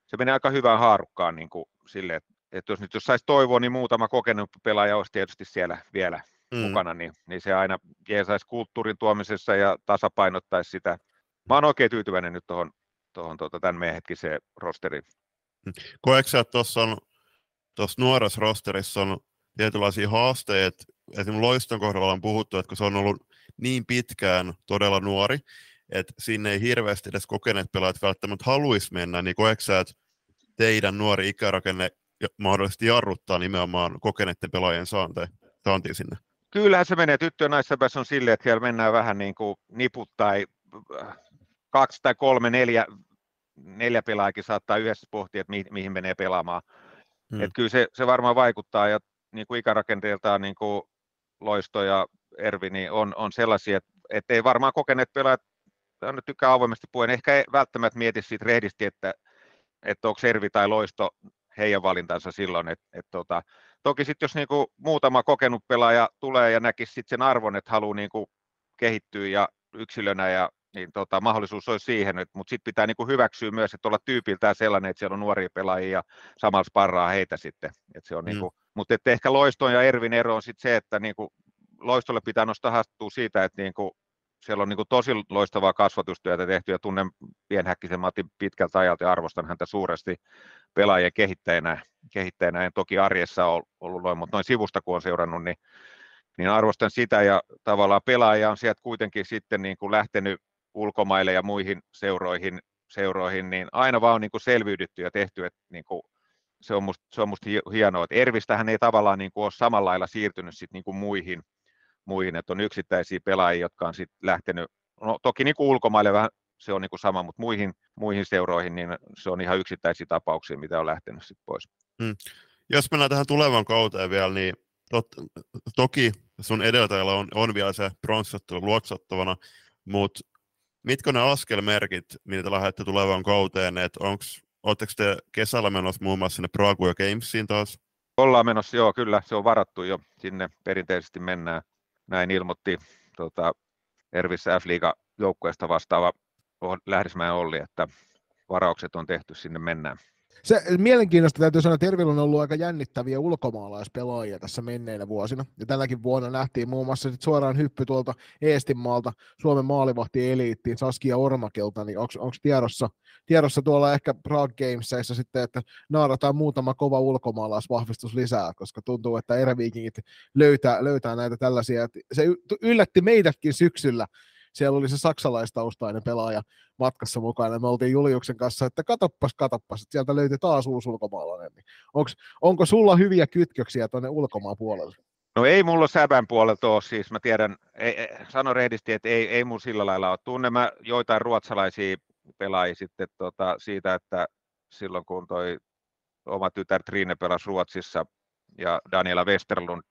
se menee aika hyvään haarukkaan niin kuin silleen, että, että jos nyt jos saisi toivoa, niin muutama kokenut pelaaja olisi tietysti siellä vielä mm. mukana, niin, niin se aina jeesaisi kulttuurin tuomisessa ja tasapainottaisi sitä. Mä oon oikein tyytyväinen nyt tuohon tuohon tuota, tämän meidän hetkiseen rosteriin. Koetko sä, että tuossa nuoressa rosterissa on tietynlaisia haasteita, esimerkiksi Loiston kohdalla on puhuttu, että kun se on ollut niin pitkään todella nuori, että sinne ei hirveästi edes kokeneet pelaajat välttämättä haluaisi mennä, niin koetko sä, että teidän nuori ikärakenne mahdollisesti jarruttaa nimenomaan kokeneiden pelaajien saanteen, saantiin sinne? Kyllähän se menee tyttö- ja naissäpässä on silleen, että siellä mennään vähän niin kuin niput tai äh, kaksi tai kolme, neljä, neljä pelaajakin saattaa yhdessä pohtia, että mihin, mihin menee pelaamaan. Hmm. Et kyllä se, se varmaan vaikuttaa ja niin kuin ikärakenteeltaan niin kuin Loisto ja Ervi niin on, on sellaisia, että, että ei varmaan kokeneet pelaajat, nyt tykkää avoimesti puhuen, ehkä ei välttämättä mieti siitä rehdisti, että, että onko Ervi tai Loisto heidän valintansa silloin. että että tota, toki sitten jos niin kuin muutama kokenut pelaaja tulee ja näkisi sit sen arvon, että haluaa niin kuin kehittyä ja yksilönä ja niin tota, mahdollisuus olisi siihen, mutta sitten pitää niin kuin hyväksyä myös, että olla tyypiltään sellainen, että siellä on nuoria pelaajia ja samalla sparraa heitä sitten. Et se on niinku, mm. niin kuin, mutta ehkä Loiston ja Ervin ero on sitten se, että niin kuin Loistolle pitää nostaa hattua siitä, että niin kuin siellä on niin kuin tosi loistavaa kasvatustyötä tehty ja tunnen Pienhäkkisen Matin pitkältä ajalta ja arvostan häntä suuresti pelaajien kehittäjänä. kehittäjänä. En toki arjessa ollut noin, mutta noin sivusta kun on seurannut, niin, niin arvostan sitä ja tavallaan pelaaja on sieltä kuitenkin sitten niin kuin lähtenyt ulkomaille ja muihin seuroihin, seuroihin niin aina vaan on niin kuin selviydytty ja tehty, että niin kuin se on musta, se on musta hienoa, että Ervistähän ei tavallaan niin kuin ole samalla lailla siirtynyt sit niin kuin muihin, muihin, että on yksittäisiä pelaajia, jotka on sitten lähtenyt, no toki niin kuin ulkomaille vähän se on niin kuin sama, mutta muihin, muihin seuroihin niin se on ihan yksittäisiä tapauksia, mitä on lähtenyt sitten pois. Hmm. Jos mennään tähän tulevan kauteen vielä, niin tot, toki sun edeltäjällä on, on vielä se pronssiottelu luoksattavana, mutta mitkä ne askelmerkit, mitä lähdette tulevaan kauteen, että oletteko te kesällä menossa muun muassa sinne Prague Gamesiin taas? Ollaan menossa, joo, kyllä, se on varattu jo, sinne perinteisesti mennään. Näin ilmoitti tota, Ervissä F-liiga joukkueesta vastaava Lähdesmäen Olli, että varaukset on tehty, sinne mennään. Se mielenkiintoista täytyy sanoa, että Tervillä on ollut aika jännittäviä ulkomaalaispelaajia tässä menneinä vuosina. Ja tälläkin vuonna nähtiin muun muassa sit suoraan hyppy tuolta Eestinmaalta Suomen maalivahti eliittiin Saskia Ormakelta, niin onko tiedossa, tiedossa tuolla ehkä Prague Gamesissa sitten, että naarataan muutama kova ulkomaalaisvahvistus lisää, koska tuntuu, että eräviikingit löytää, löytää näitä tällaisia. Se yllätti meidätkin syksyllä, siellä oli se saksalaistaustainen pelaaja matkassa mukana. Me oltiin Juliuksen kanssa, että katoppas, katoppas, että sieltä löytyi taas uusi ulkomaalainen. Niin onks, onko sulla hyviä kytköksiä tuonne ulkomaan puolelle? No ei mulla säbän puolelta ole, siis mä tiedän, ei, sano rehdisti, että ei, ei mun sillä lailla ole. Tunnen mä joitain ruotsalaisia pelaajia sitten tota, siitä, että silloin kun toi oma tytär Trine pelasi Ruotsissa ja Daniela Westerlund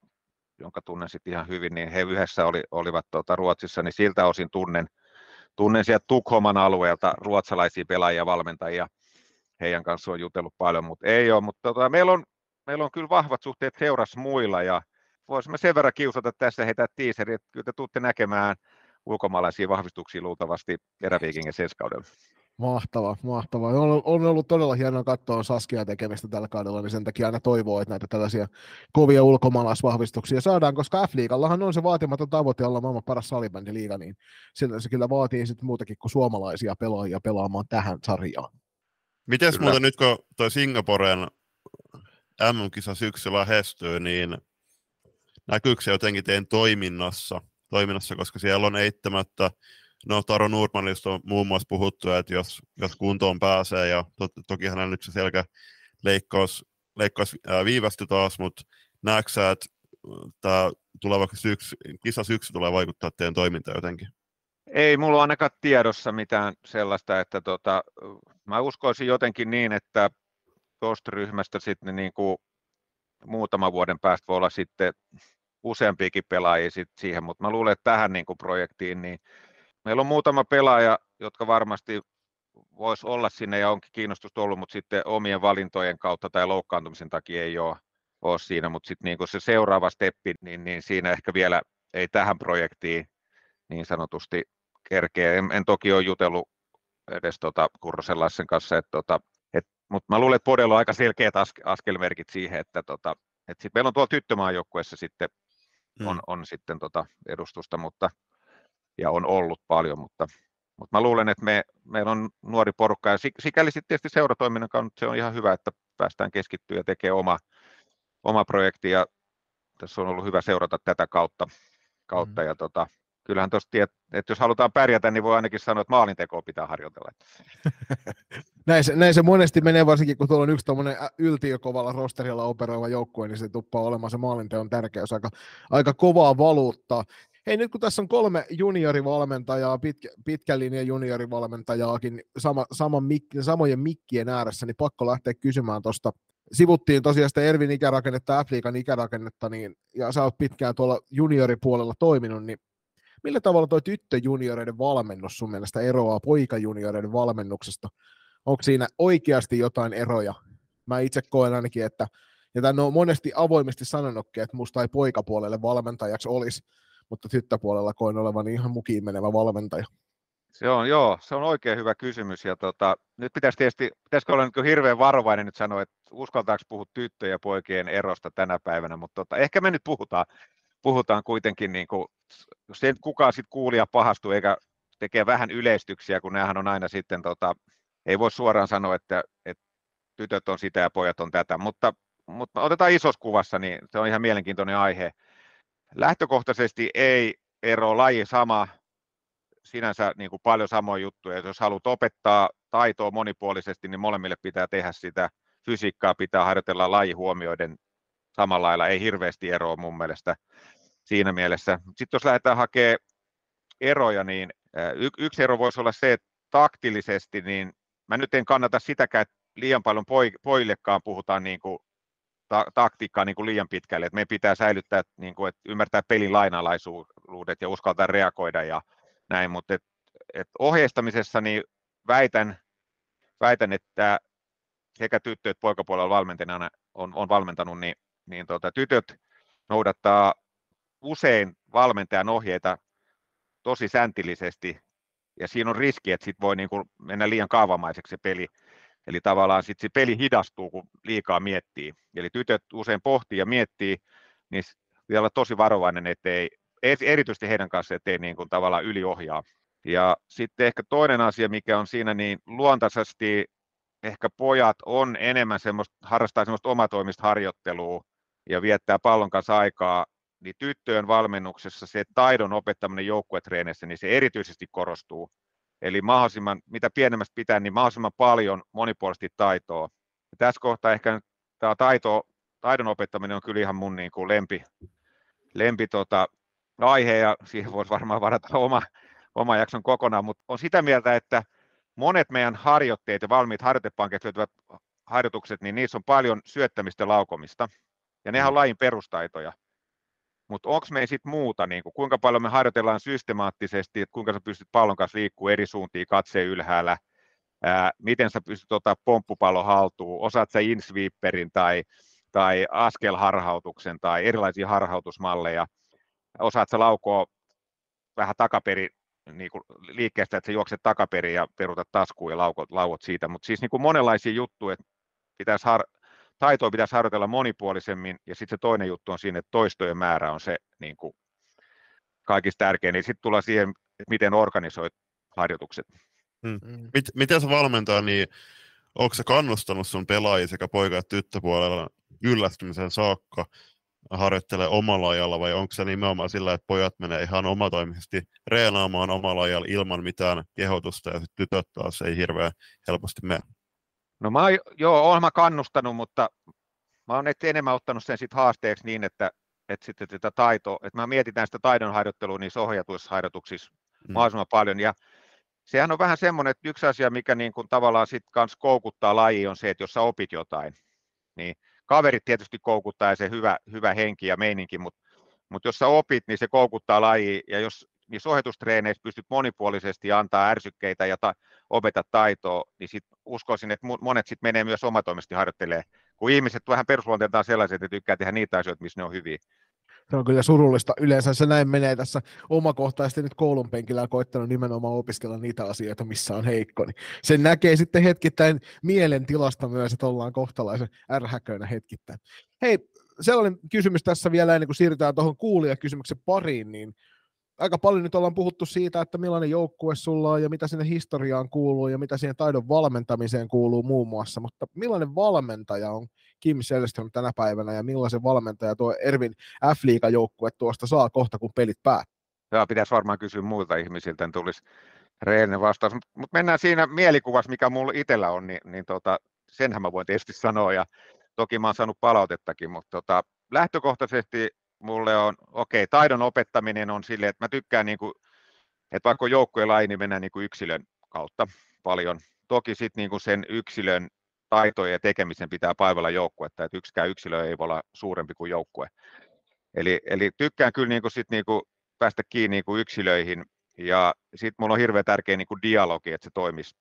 jonka tunnen sitten ihan hyvin, niin he yhdessä oli, olivat tuota Ruotsissa, niin siltä osin tunnen, tunnen sieltä Tukholman alueelta ruotsalaisia pelaajia valmentajia. Heidän kanssa on jutellut paljon, mutta ei ole. Mutta tota, meillä, on, meillä on kyllä vahvat suhteet seuras muilla ja voisimme sen verran kiusata tässä heitä tiiseri, että kyllä te tuutte näkemään ulkomaalaisia vahvistuksia luultavasti eräviikingen seskaudella. Mahtava, mahtava. On, on ollut todella hienoa katsoa Saskia tekemistä tällä kaudella, niin sen takia aina toivoo, että näitä tällaisia kovia ulkomaalaisvahvistuksia saadaan, koska F-liigallahan on se vaatimaton tavoite olla maailman paras salibändiliiga, niin sillä se kyllä vaatii sitten muutakin kuin suomalaisia pelaajia pelaamaan tähän sarjaan. Miten muuten nyt kun tuo Singaporen MM-kisa syksyllä lähestyy, niin näkyykö se jotenkin teidän toiminnassa, toiminnassa koska siellä on eittämättä No Taro Nurmanista on muun muassa puhuttu, että jos, jos kuntoon pääsee, ja to, toki hänellä nyt se selkä leikkaus, leikkaus ää, viivästyi taas, mutta näetkö sä, että tämä tuleva syksy, kisa syksy tulee vaikuttaa teidän toimintaan jotenkin? Ei mulla ainakaan tiedossa mitään sellaista, että tota, mä uskoisin jotenkin niin, että tuosta ryhmästä sitten niin kuin muutaman vuoden päästä voi olla sitten useampiakin pelaajia sit siihen, mutta mä luulen, että tähän niin kuin projektiin niin meillä on muutama pelaaja, jotka varmasti voisi olla sinne ja onkin kiinnostusta ollut, mutta sitten omien valintojen kautta tai loukkaantumisen takia ei ole, ole siinä, mutta sitten niin se seuraava steppi, niin, niin siinä ehkä vielä ei tähän projektiin niin sanotusti kerkeä. En, en toki ole jutellut edes tota Kurrosen kanssa, että tota, et, mutta mä luulen, että Podella on aika selkeät askelmerkit siihen, että tota, et sit meillä on tuolla tyttömaajoukkueessa sitten on, mm. on sitten tota edustusta, mutta ja on ollut paljon, mutta, mutta mä luulen, että me, meillä on nuori porukka ja sikäli sitten tietysti seuratoiminnan kannalta se on ihan hyvä, että päästään keskittyä ja tekemään oma, oma projekti ja tässä on ollut hyvä seurata tätä kautta, kautta mm. ja tota, kyllähän tuossa, että jos halutaan pärjätä, niin voi ainakin sanoa, että maalintekoa pitää harjoitella. <laughs> näin, se, näin se monesti menee, varsinkin kun tuolla on yksi tuommoinen yltiökovalla rosterilla operoiva joukkue, niin se tuppaa olemaan se maalinteon tärkeys aika, aika kovaa valuuttaa. Hei, nyt kun tässä on kolme juniorivalmentajaa, pitkä, pitkän linjan juniorivalmentajaakin sama, sama mik, samojen mikkien ääressä, niin pakko lähteä kysymään tuosta. Sivuttiin tosiaan sitä Ervin ikärakennetta, Afrikan ikärakennetta, niin, ja sä oot pitkään tuolla junioripuolella toiminut, niin millä tavalla tuo tyttöjunioreiden valmennus sun mielestä eroaa poikajunioreiden valmennuksesta? Onko siinä oikeasti jotain eroja? Mä itse koen ainakin, että, ja tämän on monesti avoimesti sanonutkin, että musta ei poikapuolelle valmentajaksi olisi, mutta tyttöpuolella koin olevan ihan mukiin menevä valmentaja. Se on, joo, se on oikein hyvä kysymys. Ja tota, nyt pitäisi tietysti, pitäisikö olla niin hirveän varovainen nyt sanoa, että uskaltaako puhua tyttöjen ja poikien erosta tänä päivänä, mutta tota, ehkä me nyt puhutaan, puhutaan kuitenkin, niin kuin, jos ei kukaan sitten kuulija pahastu eikä tekee vähän yleistyksiä, kun näähän on aina sitten, tota, ei voi suoraan sanoa, että, että tytöt on sitä ja pojat on tätä, mutta, mutta otetaan isossa kuvassa, niin se on ihan mielenkiintoinen aihe. Lähtökohtaisesti ei ero laji sama, sinänsä niin kuin paljon samoja juttuja. Jos haluat opettaa taitoa monipuolisesti, niin molemmille pitää tehdä sitä. Fysiikkaa pitää harjoitella laji huomioiden samalla lailla, ei hirveästi eroa mun mielestä. Siinä mielessä. Sitten jos lähdetään hakemaan eroja, niin yksi ero voisi olla se, että taktillisesti, niin mä nyt en kannata sitäkään, että liian paljon pojillekaan puhutaan niin kuin ta- taktiikkaa niin kuin liian pitkälle, että meidän pitää säilyttää, niin kuin, että ymmärtää pelin lainalaisuudet ja uskaltaa reagoida ja näin, mutta et, et ohjeistamisessa niin väitän, väitän, että sekä tyttö- että poikapuolella valmentajana on, on valmentanut, niin, niin tota, tytöt noudattaa usein valmentajan ohjeita tosi säntillisesti, ja siinä on riski, että sit voi niin kuin mennä liian kaavamaiseksi se peli, Eli tavallaan sitten se peli hidastuu, kun liikaa miettii. Eli tytöt usein pohtii ja miettii, niin vielä olla tosi varovainen, ettei, erityisesti heidän kanssaan, ettei niin kuin tavallaan yliohjaa. Ja sitten ehkä toinen asia, mikä on siinä, niin luontaisesti ehkä pojat on enemmän semmoista, harrastaa semmoista omatoimista harjoittelua ja viettää pallon kanssa aikaa, niin tyttöjen valmennuksessa se taidon opettaminen joukkuetreeneissä, niin se erityisesti korostuu. Eli mahdollisimman, mitä pienemmästä pitää, niin mahdollisimman paljon monipuolisesti taitoa. Ja tässä kohtaa ehkä tämä taito, taidon opettaminen on kyllä ihan mun niin kuin lempi, lempi tota, aihe, ja siihen voisi varmaan varata oma, oma jakson kokonaan, mutta on sitä mieltä, että monet meidän harjoitteet ja valmiit harjoitepankit löytyvät harjoitukset, niin niissä on paljon syöttämistä ja laukomista, ja nehän on mm. lajin perustaitoja. Mutta onko me sitten muuta, niin kuin, kuinka paljon me harjoitellaan systemaattisesti, että kuinka sä pystyt pallon kanssa liikkuu eri suuntiin katseen ylhäällä, ää, miten sä pystyt ottaa pomppupallon haltuun, osaat sä insweeperin tai, tai askelharhautuksen tai erilaisia harhautusmalleja, osaat sä laukoa vähän takaperi niin kuin liikkeestä, että sä juokset takaperi ja perutat taskuun ja laukot, lauot siitä, mutta siis niin kuin monenlaisia juttuja, että pitäisi har- taitoa pitäisi harjoitella monipuolisemmin, ja sitten se toinen juttu on siinä, että toistojen määrä on se niin kuin kaikista tärkein, niin sitten tullaan siihen, että miten organisoit harjoitukset. Hmm. Mit, miten se valmentaa, niin onko se kannustanut sun pelaajia sekä poika- että tyttöpuolella yllästymisen saakka harjoittelee omalla ajalla, vai onko se nimenomaan sillä, että pojat menee ihan omatoimisesti reenaamaan omalla ajalla ilman mitään kehotusta, ja sitten tytöt taas ei hirveän helposti mene? No mä oon, joo, oon mä kannustanut, mutta mä oon enemmän ottanut sen sit haasteeksi niin, että, että sitten tätä taito, että mä mietitään sitä taidonharjoittelua niissä ohjatuissa harjoituksissa mm. mahdollisimman paljon. Ja sehän on vähän semmoinen, että yksi asia, mikä niin kuin tavallaan sitten kans koukuttaa laji on se, että jos sä opit jotain, niin kaverit tietysti koukuttaa ja se hyvä, hyvä henki ja meininki, mutta, mutta jos sä opit, niin se koukuttaa laji, ja jos niissä ohjetustreeneissä pystyt monipuolisesti antaa ärsykkeitä ja ta- opeta taitoa, niin sit uskoisin, että monet sitten menee myös omatoimisesti harjoittelee, kun ihmiset vähän perusluonteeltaan sellaiset, että tykkää tehdä niitä asioita, missä ne on hyviä. Se on kyllä surullista. Yleensä se näin menee tässä omakohtaisesti nyt koulun penkillä ja koittanut nimenomaan opiskella niitä asioita, missä on heikko. Niin sen näkee sitten hetkittäin mielentilasta myös, että ollaan kohtalaisen ärhäköinä hetkittäin. Hei, sellainen kysymys tässä vielä ennen kuin siirrytään tuohon kuulijakysymyksen pariin, niin aika paljon nyt ollaan puhuttu siitä, että millainen joukkue sulla on ja mitä sinne historiaan kuuluu ja mitä siihen taidon valmentamiseen kuuluu muun muassa, mutta millainen valmentaja on Kim Selström tänä päivänä ja millaisen valmentaja tuo Ervin f joukkue tuosta saa kohta, kun pelit päättyy? Tämä pitäisi varmaan kysyä muilta ihmisiltä, tulisi reellinen vastaus. Mutta mennään siinä mielikuvassa, mikä mulla itsellä on, niin, niin tota, senhän mä voin tietysti sanoa, ja toki mä oon saanut palautettakin, mutta tota, lähtökohtaisesti mulle on, okei, okay, taidon opettaminen on silleen, että mä tykkään, niin kuin, että vaikka joukkueen laji, niin mennään niin kuin yksilön kautta paljon. Toki sitten niin kuin sen yksilön taitojen ja tekemisen pitää paivalla joukkuetta, että yksikään yksilö ei voi olla suurempi kuin joukkue. Eli, eli tykkään kyllä niin kuin sit niin kuin päästä kiinni niin kuin yksilöihin, ja sitten mulla on hirveän tärkeä niin kuin dialogi, että se toimisi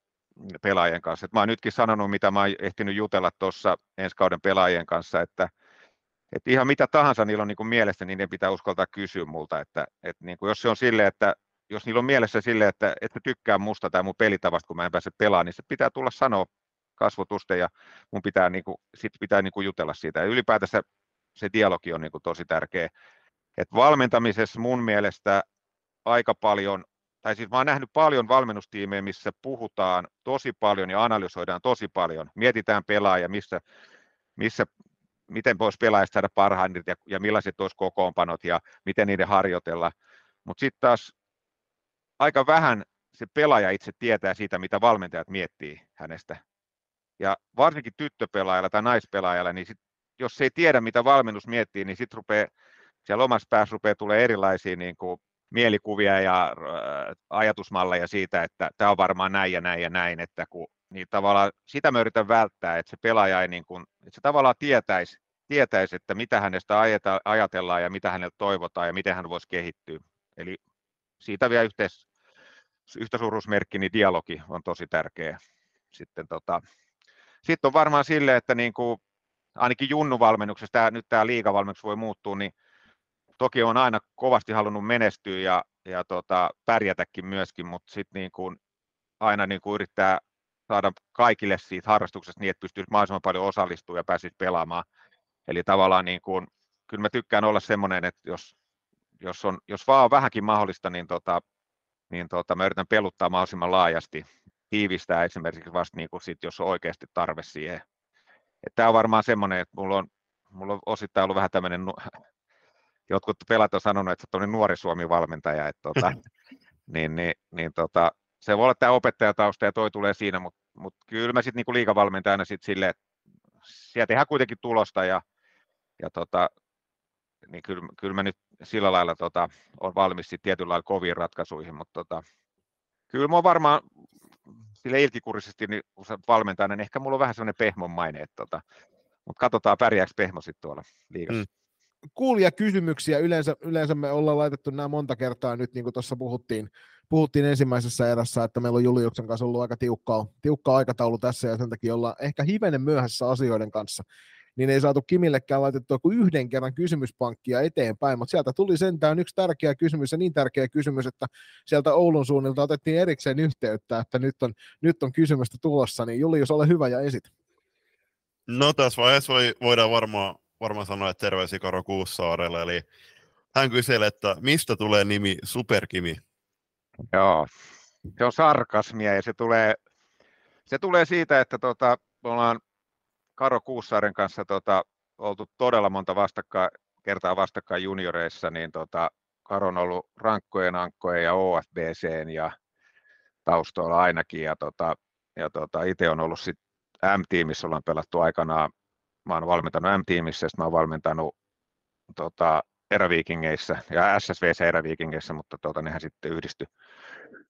pelaajien kanssa. Et mä oon nytkin sanonut, mitä mä oon ehtinyt jutella tuossa ensi kauden pelaajien kanssa, että että ihan mitä tahansa niillä on niin kuin mielessä, niin ne pitää uskaltaa kysyä multa, että, että niin kuin jos se on sille, että jos niillä on mielessä sille, että, että tykkää musta tai mun pelitavasta, kun mä en pääse pelaamaan, niin se pitää tulla sanoa kasvotusten ja mun pitää, niin kuin, sit pitää niin kuin jutella siitä. Ja ylipäätänsä se dialogi on niin kuin tosi tärkeä. Et valmentamisessa mun mielestä aika paljon, tai siis mä oon nähnyt paljon valmennustiimejä, missä puhutaan tosi paljon ja analysoidaan tosi paljon. Mietitään pelaajia, missä, missä miten voisi pelaajista saada parhaimmat ja, ja millaiset olisi kokoonpanot ja miten niiden harjoitella. Mutta sitten taas aika vähän se pelaaja itse tietää siitä, mitä valmentajat miettii hänestä. Ja varsinkin tyttöpelaajalla tai naispelaajalla, niin sit, jos ei tiedä, mitä valmennus miettii, niin sitten rupeaa siellä omassa päässä rupeaa tulee erilaisia niin kuin mielikuvia ja äh, ajatusmalleja siitä, että tämä on varmaan näin ja näin ja näin, että kun niin tavallaan sitä mä yritän välttää, että se pelaaja ei niin kuin, että se tavallaan tietäisi, tietäisi, että mitä hänestä ajatellaan ja mitä häneltä toivotaan ja miten hän voisi kehittyä. Eli siitä vielä yhteis, yhtä suuruusmerkki, niin dialogi on tosi tärkeä. Sitten, tota, sitten on varmaan sille, että niin kuin, ainakin junnuvalmennuksessa, tämä, nyt tämä liigavalmennus voi muuttua, niin toki on aina kovasti halunnut menestyä ja, ja tota, pärjätäkin myöskin, mutta sitten niin kuin, aina niin kuin yrittää saada kaikille siitä harrastuksesta niin, että pystyisi mahdollisimman paljon osallistumaan ja pääsisi pelaamaan. Eli tavallaan niin kuin, kyllä mä tykkään olla semmoinen, että jos, jos, on, jos vaan on vähänkin mahdollista, niin, tota, niin tota, mä yritän peluttaa mahdollisimman laajasti, tiivistää esimerkiksi vasta niin kuin sit, jos on oikeasti tarve siihen. Tämä on varmaan semmoinen, että mulla on, mulla on osittain ollut vähän tämmöinen, jotkut pelat on sanonut, että sä nuori Suomi-valmentaja, että tota, <laughs> niin, niin, niin tota, se voi olla tämä opettajatausta ja toi tulee siinä, mutta, mutta kyllä mä sitten niin liikavalmentajana sitten silleen, että sieltä tehdään kuitenkin tulosta ja, ja tota, niin kyllä, kyllä mä nyt sillä lailla tota, on valmis sitten tietyllä lailla koviin ratkaisuihin, mutta tota, kyllä mä varmaan sille ilkikurisesti niin valmentajana, niin ehkä mulla on vähän sellainen pehmon maine, että tota, mutta katsotaan pärjääkö pehmo sitten tuolla liigassa. Mm kuulia kysymyksiä. Yleensä, yleensä me ollaan laitettu nämä monta kertaa nyt, niin kuin tuossa puhuttiin, puhuttiin ensimmäisessä erässä, että meillä on Juliuksen kanssa ollut aika tiukkaa, tiukka aikataulu tässä ja sen takia ollaan ehkä hivenen myöhässä asioiden kanssa niin ei saatu Kimillekään laitettua kuin yhden kerran kysymyspankkia eteenpäin, mutta sieltä tuli sentään yksi tärkeä kysymys ja niin tärkeä kysymys, että sieltä Oulun suunnilta otettiin erikseen yhteyttä, että nyt on, nyt on kysymystä tulossa, niin Julius, ole hyvä ja esit. No tässä vaiheessa voi, voidaan varmaan varmaan sanoa, että terveisiä Karo Kuussaarelle, eli hän kyselee, että mistä tulee nimi Superkimi? Joo, se on sarkasmia ja se tulee, se tulee siitä, että tota, me ollaan Karo Kuussaaren kanssa tota, oltu todella monta vastakkain, kertaa vastakkain junioreissa, niin tota, Karo on ollut rankkojen, ankkojen ja OFBC ja taustoilla ainakin, ja, tota, ja tota, itse on ollut sitten M-tiimissä, ollaan pelattu aikanaan. Mä oon valmentanut M-tiimissä, mä oon valmentanut tota, eräviikingeissä ja SSVC eräviikingeissä, mutta tota, nehän sitten yhdistyi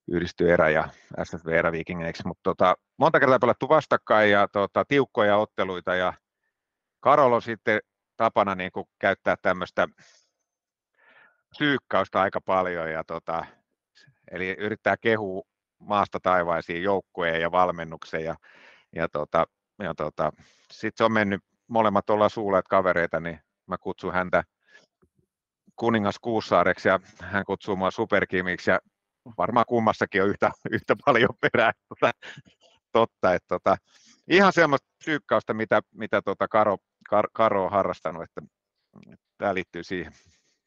yhdisty erä ja SSV eräviikingeiksi, mutta tota, monta kertaa pelattu vastakkain ja tota, tiukkoja otteluita ja Karol on sitten tapana niin kuin käyttää tämmöistä syykkausta aika paljon ja tota, eli yrittää kehua maasta taivaisiin joukkueen ja valmennuksen ja, ja, tota, ja tota, sitten se on mennyt molemmat ollaan suuleet kavereita, niin mä kutsun häntä kuningas Kuussaareksi ja hän kutsuu mua superkimiksi ja varmaan kummassakin on yhtä, yhtä paljon perää tuota, totta. Että tota, ihan semmoista psyykkausta, mitä, mitä tota Karo, Kar, Karo on harrastanut, että, että tämä liittyy siihen.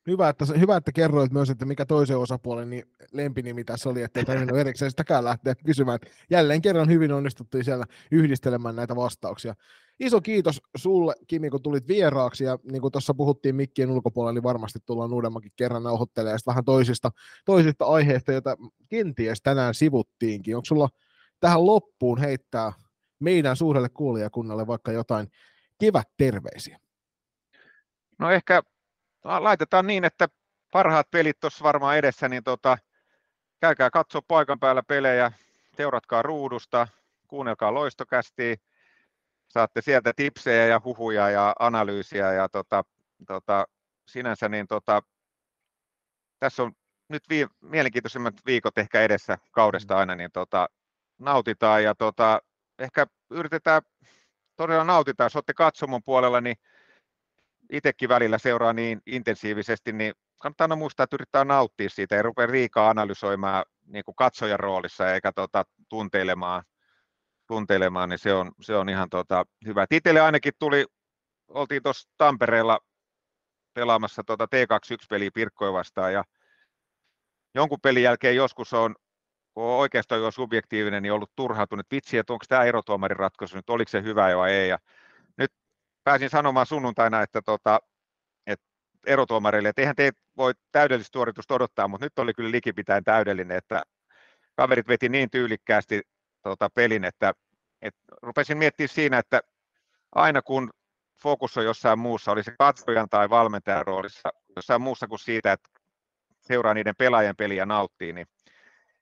Hyvä että, hyvä, että kerroit myös, että mikä toisen osapuolen niin lempinimi tässä oli, ettei tarvinnut <laughs> erikseen sitäkään lähteä kysymään. Jälleen kerran hyvin onnistuttiin siellä yhdistelemään näitä vastauksia. Iso kiitos sulle, Kimi, kun tulit vieraaksi, ja niin kuin tuossa puhuttiin mikkien ulkopuolella, niin varmasti tullaan uudemmankin kerran nauhoittelemaan vähän toisista, toisista aiheista, joita kenties tänään sivuttiinkin. Onko sulla tähän loppuun heittää meidän suurelle kuulijakunnalle vaikka jotain terveisiä? No ehkä laitetaan niin, että parhaat pelit tuossa varmaan edessä, niin tota, käykää katsoa paikan päällä pelejä, seuratkaa ruudusta, kuunnelkaa loistokästiä, saatte sieltä tipsejä ja huhuja ja analyysiä ja tota, tota, sinänsä niin tota, tässä on nyt vii, mielenkiintoisimmat viikot ehkä edessä kaudesta aina, niin tota, nautitaan ja tota, ehkä yritetään todella nautitaan, jos olette katsomon puolella, niin itsekin välillä seuraa niin intensiivisesti, niin kannattaa aina muistaa, että yrittää nauttia siitä, ei rupea liikaa analysoimaan niin kuin katsojan roolissa eikä tota, tunteilemaan, tunteilemaan, niin se on, se on ihan tota, hyvä. Itselle ainakin tuli, oltiin tuossa Tampereella pelaamassa tota T21-peliä Pirkkoja vastaan ja jonkun pelin jälkeen joskus on, kun oikeastaan jo subjektiivinen, niin ollut turhautunut, vitsi, että onko tämä erotuomarin ratkaisu nyt, oliko se hyvä vai ei. Ja pääsin sanomaan sunnuntaina, että, tota, että erotuomarille, että eihän te voi täydellistä suoritusta odottaa, mutta nyt oli kyllä likipitäen täydellinen, että kaverit veti niin tyylikkäästi tota, pelin, että, että rupesin miettimään siinä, että aina kun fokus on jossain muussa, oli se katsojan tai valmentajan roolissa, jossain muussa kuin siitä, että seuraa niiden pelaajien peliä nauttii, niin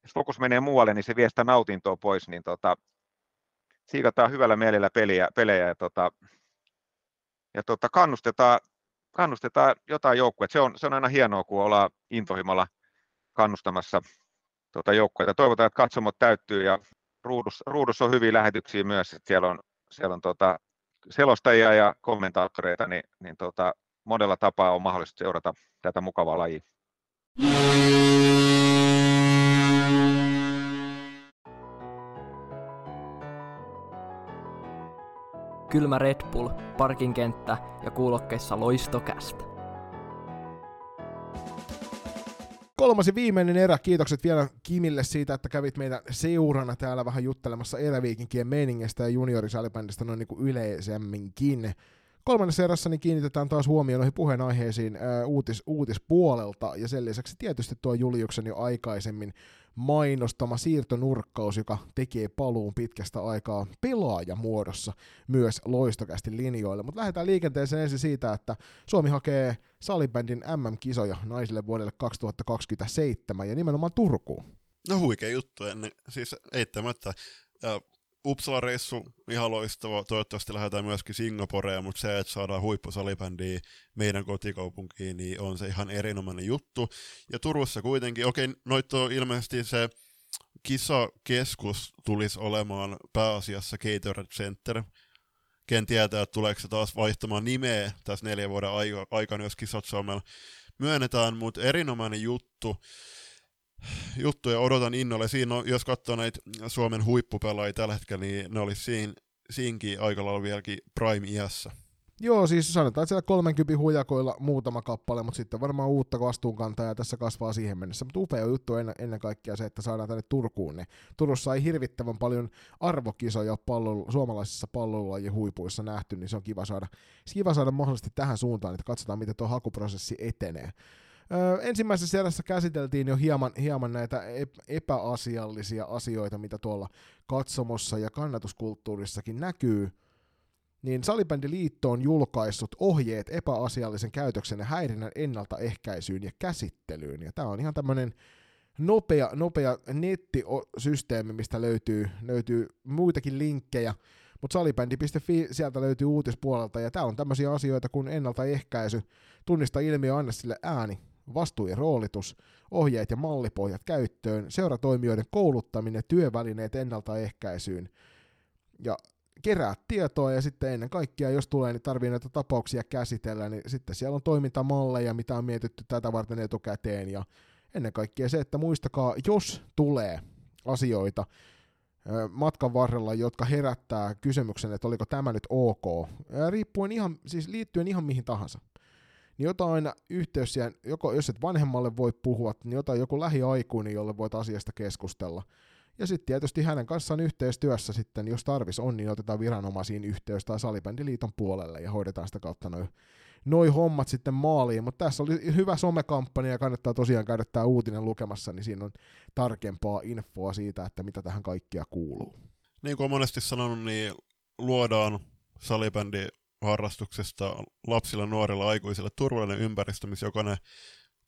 jos fokus menee muualle, niin se vie sitä nautintoa pois, niin tota, siikataan hyvällä mielellä peliä, pelejä ja, tota, ja tota, kannustetaan, kannustetaan jotain joukkuetta. Se on, se on aina hienoa, kun ollaan intohimalla kannustamassa tota joukkueita. Toivotaan, että katsomot täyttyy ja ruudussa, ruudussa on hyviä lähetyksiä myös, että siellä on, siellä on tota, selostajia ja kommentaattoreita, niin, niin tota, monella tapaa on mahdollista seurata tätä mukavaa lajia. Kylmä Red Bull, parkinkenttä ja kuulokkeissa loistokästä. Kolmas viimeinen erä. Kiitokset vielä Kimille siitä, että kävit meidän seurana täällä vähän juttelemassa eräviikinkien meiningistä ja juniorisalipändistä noin niin kuin yleisemminkin. Kolmannessa erässä niin kiinnitetään taas huomioon noihin puheenaiheisiin ää, uutis, uutispuolelta, ja sen lisäksi tietysti tuo Juliuksen jo aikaisemmin mainostama siirtonurkkaus, joka tekee paluun pitkästä aikaa pelaajamuodossa myös loistokästi linjoille. Mutta lähdetään liikenteeseen ensin siitä, että Suomi hakee salibändin MM-kisoja naisille vuodelle 2027 ja nimenomaan Turkuun. No huikea juttu, ennen, siis eittämättä. Uppsala-reissu, ihan loistava. Toivottavasti lähdetään myöskin Singaporeen, mutta se, että saadaan huippusalibändiä meidän kotikaupunkiin, niin on se ihan erinomainen juttu. Ja Turussa kuitenkin, okei, noit on ilmeisesti se kisakeskus tulisi olemaan pääasiassa Gatorade Center. Ken tietää, että tuleeko se taas vaihtamaan nimeä tässä neljän vuoden aikana, jos kisat Suomella myönnetään, mutta erinomainen juttu juttuja odotan innolle. Siinä on, jos katsoo näitä Suomen huippupelaajia tällä hetkellä, niin ne olisi siinä, siinkin aika lailla vieläkin prime-iässä. Joo, siis sanotaan, että siellä 30 huijakoilla muutama kappale, mutta sitten varmaan uutta vastuunkantajaa tässä kasvaa siihen mennessä. Mutta upea juttu ennen, ennen kaikkea se, että saadaan tänne Turkuun. Niin Turussa ei hirvittävän paljon arvokisoja pallo, suomalaisissa pallolajien huipuissa nähty, niin se on kiva saada, kiva saada mahdollisesti tähän suuntaan, että katsotaan, miten tuo hakuprosessi etenee. Öö, ensimmäisessä erässä käsiteltiin jo hieman, hieman näitä epäasiallisia asioita, mitä tuolla katsomossa ja kannatuskulttuurissakin näkyy. Niin Salibändiliitto on julkaissut ohjeet epäasiallisen käytöksen ja häirinnän ennaltaehkäisyyn ja käsittelyyn. Ja tämä on ihan tämmöinen nopea, nopea nettisysteemi, mistä löytyy, löytyy muitakin linkkejä, mutta salibändi.fi sieltä löytyy uutispuolelta, ja tämä on tämmöisiä asioita kuin ennaltaehkäisy, tunnista ilmiö, anna sille ääni, vastuu ja roolitus, ohjeet ja mallipohjat käyttöön, seuratoimijoiden kouluttaminen, työvälineet ennaltaehkäisyyn ja kerää tietoa. Ja sitten ennen kaikkea, jos tulee, niin tarvii näitä tapauksia käsitellä, niin sitten siellä on toimintamalleja, mitä on mietitty tätä varten etukäteen. Ja ennen kaikkea se, että muistakaa, jos tulee asioita matkan varrella, jotka herättää kysymyksen, että oliko tämä nyt ok, riippuen ihan, siis liittyen ihan mihin tahansa niin ota aina yhteys siihen, joko, jos et vanhemmalle voi puhua, niin ota joku lähiaikuinen, jolle voit asiasta keskustella. Ja sitten tietysti hänen kanssaan yhteistyössä sitten, jos tarvis on, niin otetaan viranomaisiin yhteys tai Salibändiliiton puolelle ja hoidetaan sitä kautta noin noi hommat sitten maaliin, mutta tässä oli hyvä somekampanja ja kannattaa tosiaan käydä tämä uutinen lukemassa, niin siinä on tarkempaa infoa siitä, että mitä tähän kaikkia kuuluu. Niin kuin monesti sanonut, niin luodaan salibändi harrastuksesta lapsilla, nuorilla, aikuisilla turvallinen ympäristö, missä jokainen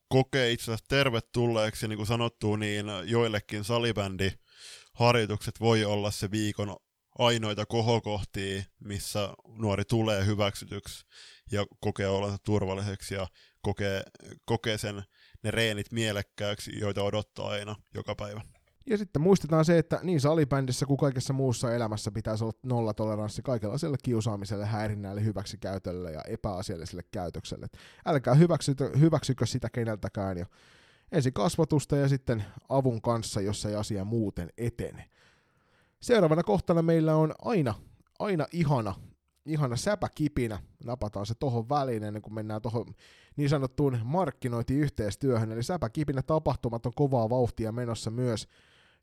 kokee itse asiassa tervetulleeksi, niin kuin sanottu, niin joillekin salibändi harjoitukset voi olla se viikon ainoita kohokohtia, missä nuori tulee hyväksytyksi ja kokee olonsa turvalliseksi ja kokee, kokee sen, ne reenit mielekkääksi, joita odottaa aina joka päivä. Ja sitten muistetaan se, että niin salibändissä kuin kaikessa muussa elämässä pitäisi olla nollatoleranssi kaikenlaiselle kiusaamiselle, häirinnälle, hyväksikäytölle ja epäasialliselle käytökselle. Älkää hyväksykö, hyväksykö sitä keneltäkään ja ensin kasvatusta ja sitten avun kanssa, jos ei asia muuten etene. Seuraavana kohtana meillä on aina, aina ihana, ihana säpäkipinä. Napataan se tohon väliin ennen kuin mennään tohon niin sanottuun markkinointiyhteistyöhön. Eli säpäkipinä tapahtumat on kovaa vauhtia menossa myös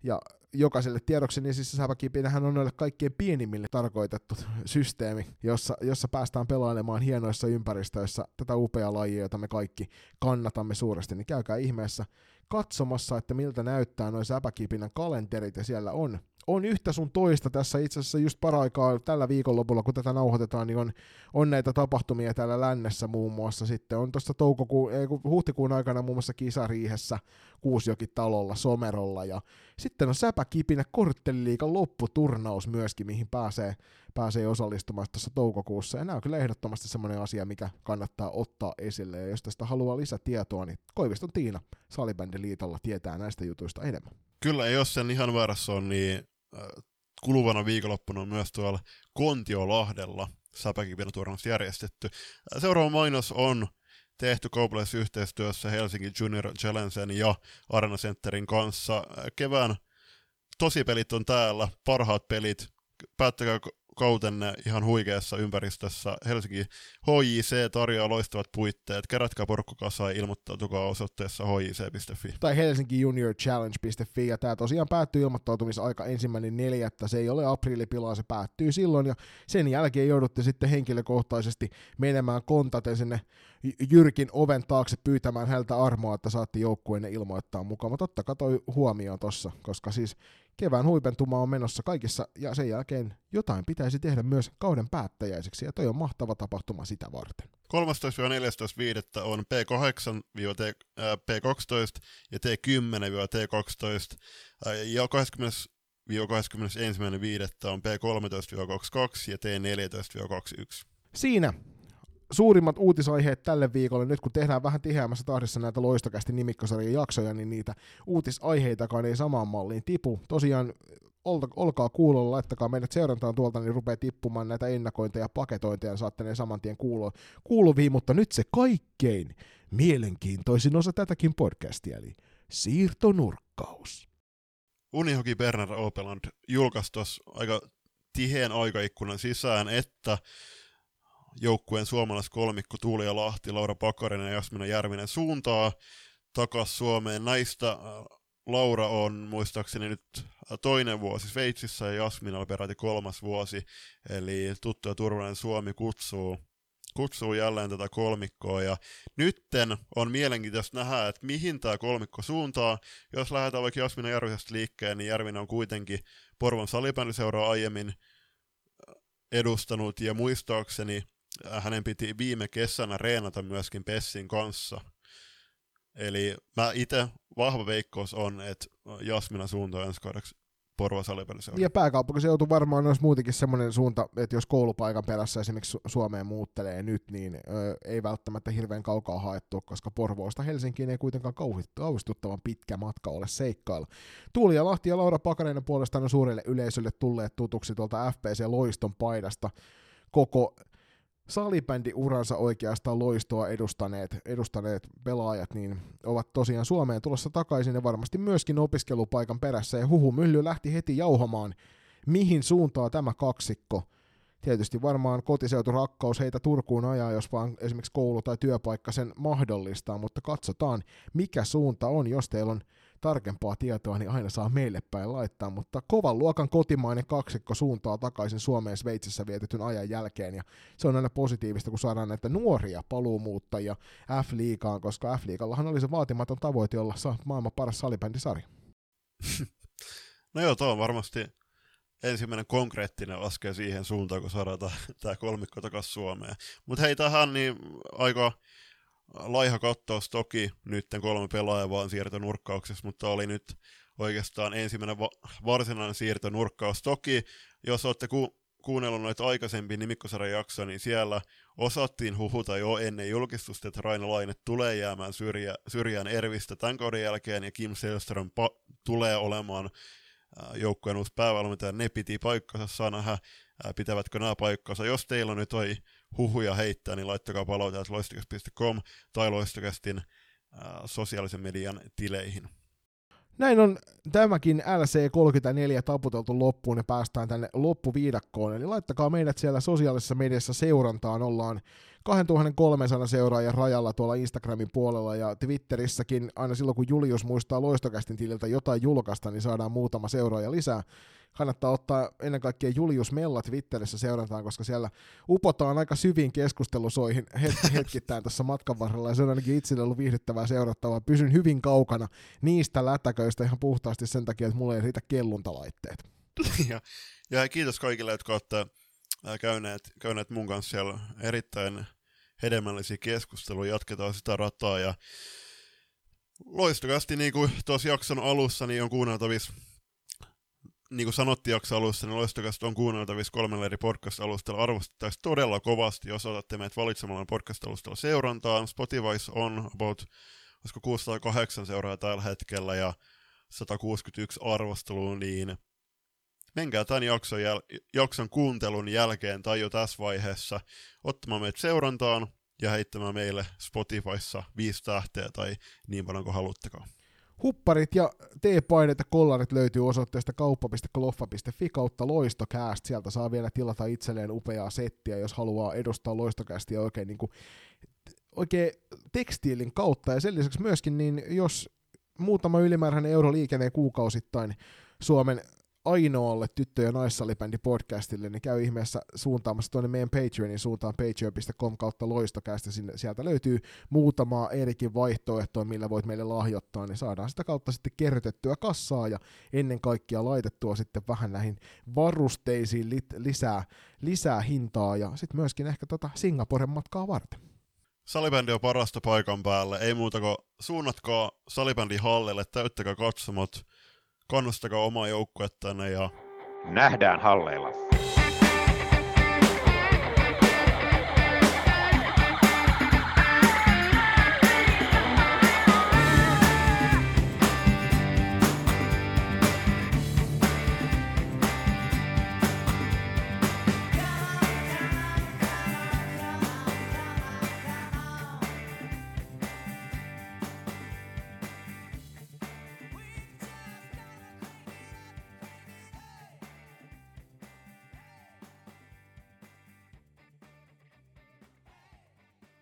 ja jokaiselle tiedoksi, niin siis säpäkipinähän on noille kaikkein pienimmille tarkoitettu systeemi, jossa, jossa päästään pelailemaan hienoissa ympäristöissä tätä upeaa lajia, jota me kaikki kannatamme suuresti, niin käykää ihmeessä katsomassa, että miltä näyttää noin säpäkipinän kalenterit, ja siellä on on yhtä sun toista tässä itse asiassa just paraikaa tällä viikonlopulla, kun tätä nauhoitetaan, niin on, on näitä tapahtumia täällä lännessä muun muassa sitten. On tuossa toukokuun, ei, huhtikuun aikana muun muassa kisariihessä Kuusjoki talolla, Somerolla ja sitten on Säpäkipinä kortteliliikan lopputurnaus myöskin, mihin pääsee, pääsee osallistumaan tuossa toukokuussa. Ja nämä on kyllä ehdottomasti semmoinen asia, mikä kannattaa ottaa esille. Ja jos tästä haluaa lisätietoa, niin Koiviston Tiina Salibändiliitolla tietää näistä jutuista enemmän. Kyllä, jos sen ihan väärässä on, niin kuluvana viikonloppuna on myös tuolla Kontiolahdella Säpäkipinä turnaus järjestetty. Seuraava mainos on tehty kaupallisessa yhteistyössä Helsinki Junior Challengen ja Arena Centerin kanssa. Kevään tosipelit on täällä, parhaat pelit. Päättäkää kautenne ihan huikeassa ympäristössä. Helsinki HJC tarjoaa loistavat puitteet. Kerätkää porukka kasaan ja ilmoittautukaa osoitteessa hjc.fi. Tai helsingijuniorchallenge.fi. Ja tämä tosiaan päättyy ilmoittautumisaika ensimmäinen neljättä. Se ei ole aprillipilaa, se päättyy silloin. Ja sen jälkeen joudutte sitten henkilökohtaisesti menemään kontaten sinne Jyrkin oven taakse pyytämään häneltä armoa, että saatte joukkueenne ilmoittaa mukaan. Mutta ottakaa toi huomioon tossa, koska siis kevään huipentuma on menossa kaikissa, ja sen jälkeen jotain pitäisi tehdä myös kauden päättäjäiseksi, ja toi on mahtava tapahtuma sitä varten. 13-14.5. on P8-P12 ja T10-T12, ja 20 21.5. on P13-22 ja T14-21. Siinä suurimmat uutisaiheet tälle viikolle, nyt kun tehdään vähän tiheämmässä tahdissa näitä loistokästi nimikkosarjan jaksoja, niin niitä uutisaiheitakaan ei samaan malliin tipu. Tosiaan olkaa kuulolla, laittakaa meidät seurantaan tuolta, niin rupeaa tippumaan näitä ennakointeja ja paketointeja, ja saatte ne saman tien kuulo, kuuluviin, mutta nyt se kaikkein mielenkiintoisin osa tätäkin podcastia, eli siirtonurkkaus. Unihoki Bernard Opeland julkaisi aika tiheen aikaikkunan sisään, että joukkueen suomalaiskolmikko Tuuli ja Lahti, Laura Pakarinen ja Jasmina Järvinen suuntaa takas Suomeen. Näistä äh, Laura on muistaakseni nyt toinen vuosi Sveitsissä ja Jasmina on peräti kolmas vuosi, eli tuttu ja turvallinen Suomi kutsuu, kutsuu jälleen tätä kolmikkoa, ja nytten on mielenkiintoista nähdä, että mihin tämä kolmikko suuntaa. Jos lähdetään vaikka Jasmina Järvisestä liikkeen, niin Järvinen on kuitenkin Porvon salibändiseuraa aiemmin edustanut, ja muistaakseni hänen piti viime kesänä reenata myöskin Pessin kanssa. Eli mä itse vahva veikkaus on, että Jasmina suuntaa ensi kaudeksi Porvo Ja pääkaupunkiseutu varmaan olisi muutenkin semmoinen suunta, että jos koulupaikan perässä esimerkiksi Suomeen muuttelee nyt, niin ö, ei välttämättä hirveän kaukaa haettu, koska Porvoosta Helsinkiin ei kuitenkaan kauhistuttavan pitkä matka ole seikkailla. Tuuli ja Lahti ja Laura Pakarinen puolestaan on suurelle yleisölle tulleet tutuksi tuolta FPC Loiston paidasta koko salibändi-uransa oikeastaan loistoa edustaneet, edustaneet pelaajat, niin ovat tosiaan Suomeen tulossa takaisin ja varmasti myöskin opiskelupaikan perässä. Ja huhu mylly lähti heti jauhamaan, mihin suuntaa tämä kaksikko. Tietysti varmaan kotiseuturakkaus heitä Turkuun ajaa, jos vaan esimerkiksi koulu tai työpaikka sen mahdollistaa, mutta katsotaan, mikä suunta on, jos teillä on tarkempaa tietoa, niin aina saa meille päin laittaa, mutta kovan luokan kotimainen kaksikko suuntaa takaisin Suomeen Sveitsissä vietetyn ajan jälkeen, ja se on aina positiivista, kun saadaan näitä nuoria paluumuuttajia F-liigaan, koska F-liigallahan oli se vaatimaton tavoite olla maailman paras salibändisarja. <laughs> No joo, tuo on varmasti ensimmäinen konkreettinen askel siihen suuntaan, kun saadaan tämä kolmikko takaisin Suomeen. Mutta hei, tähän niin aika laiha kattaus toki nyt kolme pelaajaa vaan siirtonurkkauksessa, mutta oli nyt oikeastaan ensimmäinen va- varsinainen siirtonurkkaus. Toki, jos olette ku- kuunnellut noita aikaisempia nimikkosarjan jaksoja, niin siellä osattiin huhuta jo ennen julkistusta, että Raina Laine tulee jäämään syrjä, syrjään Ervistä tämän kauden jälkeen, ja Kim Selström pa- tulee olemaan joukkueen uusi päävalmentaja. Ne piti paikkansa, saa nähdä, pitävätkö nämä paikkansa. Jos teillä on nyt toi huhuja heittää, niin laittakaa palautetta loistokas.com tai loistokästin äh, sosiaalisen median tileihin. Näin on tämäkin LC34 taputeltu loppuun ja päästään tänne loppuviidakkoon. Eli laittakaa meidät siellä sosiaalisessa mediassa seurantaan. Ollaan 2300 seuraajan rajalla tuolla Instagramin puolella ja Twitterissäkin aina silloin kun Julius muistaa loistokästin tililtä jotain julkaista, niin saadaan muutama seuraaja lisää. Kannattaa ottaa ennen kaikkea Julius Mella Twitterissä seurantaan, koska siellä upotaan aika syviin keskustelusoihin hetki, <laughs> hetkittäin tässä matkan varrella, ja se on ainakin itselle ollut viihdyttävää seurattavaa. Pysyn hyvin kaukana niistä lätäköistä ihan puhtaasti sen takia, että mulla ei riitä kelluntalaitteet. <laughs> ja, ja kiitos kaikille, jotka olette käyneet, käyneet mun kanssa siellä erittäin hedelmällisiä keskusteluja. Jatketaan sitä rataa ja loistokasti niin kuin tuossa jakson alussa niin on kuunneltavissa niin kuin sanottiin jakson alussa, niin loistokasta on kuunneltavissa kolmella eri podcast-alustalla. Arvostettaisiin todella kovasti, jos otatte meitä valitsemalla podcast-alustalla seurantaan. Spotify on about, olisiko 608 seuraa tällä hetkellä ja 161 arvosteluun, niin menkää tämän jakson, jäl- jakson kuuntelun jälkeen tai jo tässä vaiheessa ottamaan meitä seurantaan ja heittämään meille Spotifyssa viisi tähteä tai niin paljon kuin haluttekaan. Hupparit ja T-paineet ja kollarit löytyy osoitteesta kauppa.kloffa.fi kautta loistokääst. Sieltä saa vielä tilata itselleen upeaa settiä, jos haluaa edustaa loistokäästiä oikein, niin kuin, oikein tekstiilin kautta. Ja sen lisäksi myöskin, niin jos muutama ylimääräinen euro liikenee kuukausittain Suomen ainoalle tyttö- ja naissalibändi podcastille, niin käy ihmeessä suuntaamassa tuonne meidän Patreonin suuntaan patreon.com kautta loistokästä. Sieltä löytyy muutamaa erikin vaihtoehtoa, millä voit meille lahjoittaa, niin saadaan sitä kautta sitten kerrytettyä kassaa ja ennen kaikkea laitettua sitten vähän näihin varusteisiin lisää, lisää hintaa ja sitten myöskin ehkä tota Singaporen matkaa varten. Salibändi on parasta paikan päälle, ei muuta kuin suunnatkaa salibändi hallille, täyttäkää katsomot, kannustakaa omaa joukkuettanne ja nähdään halleilla.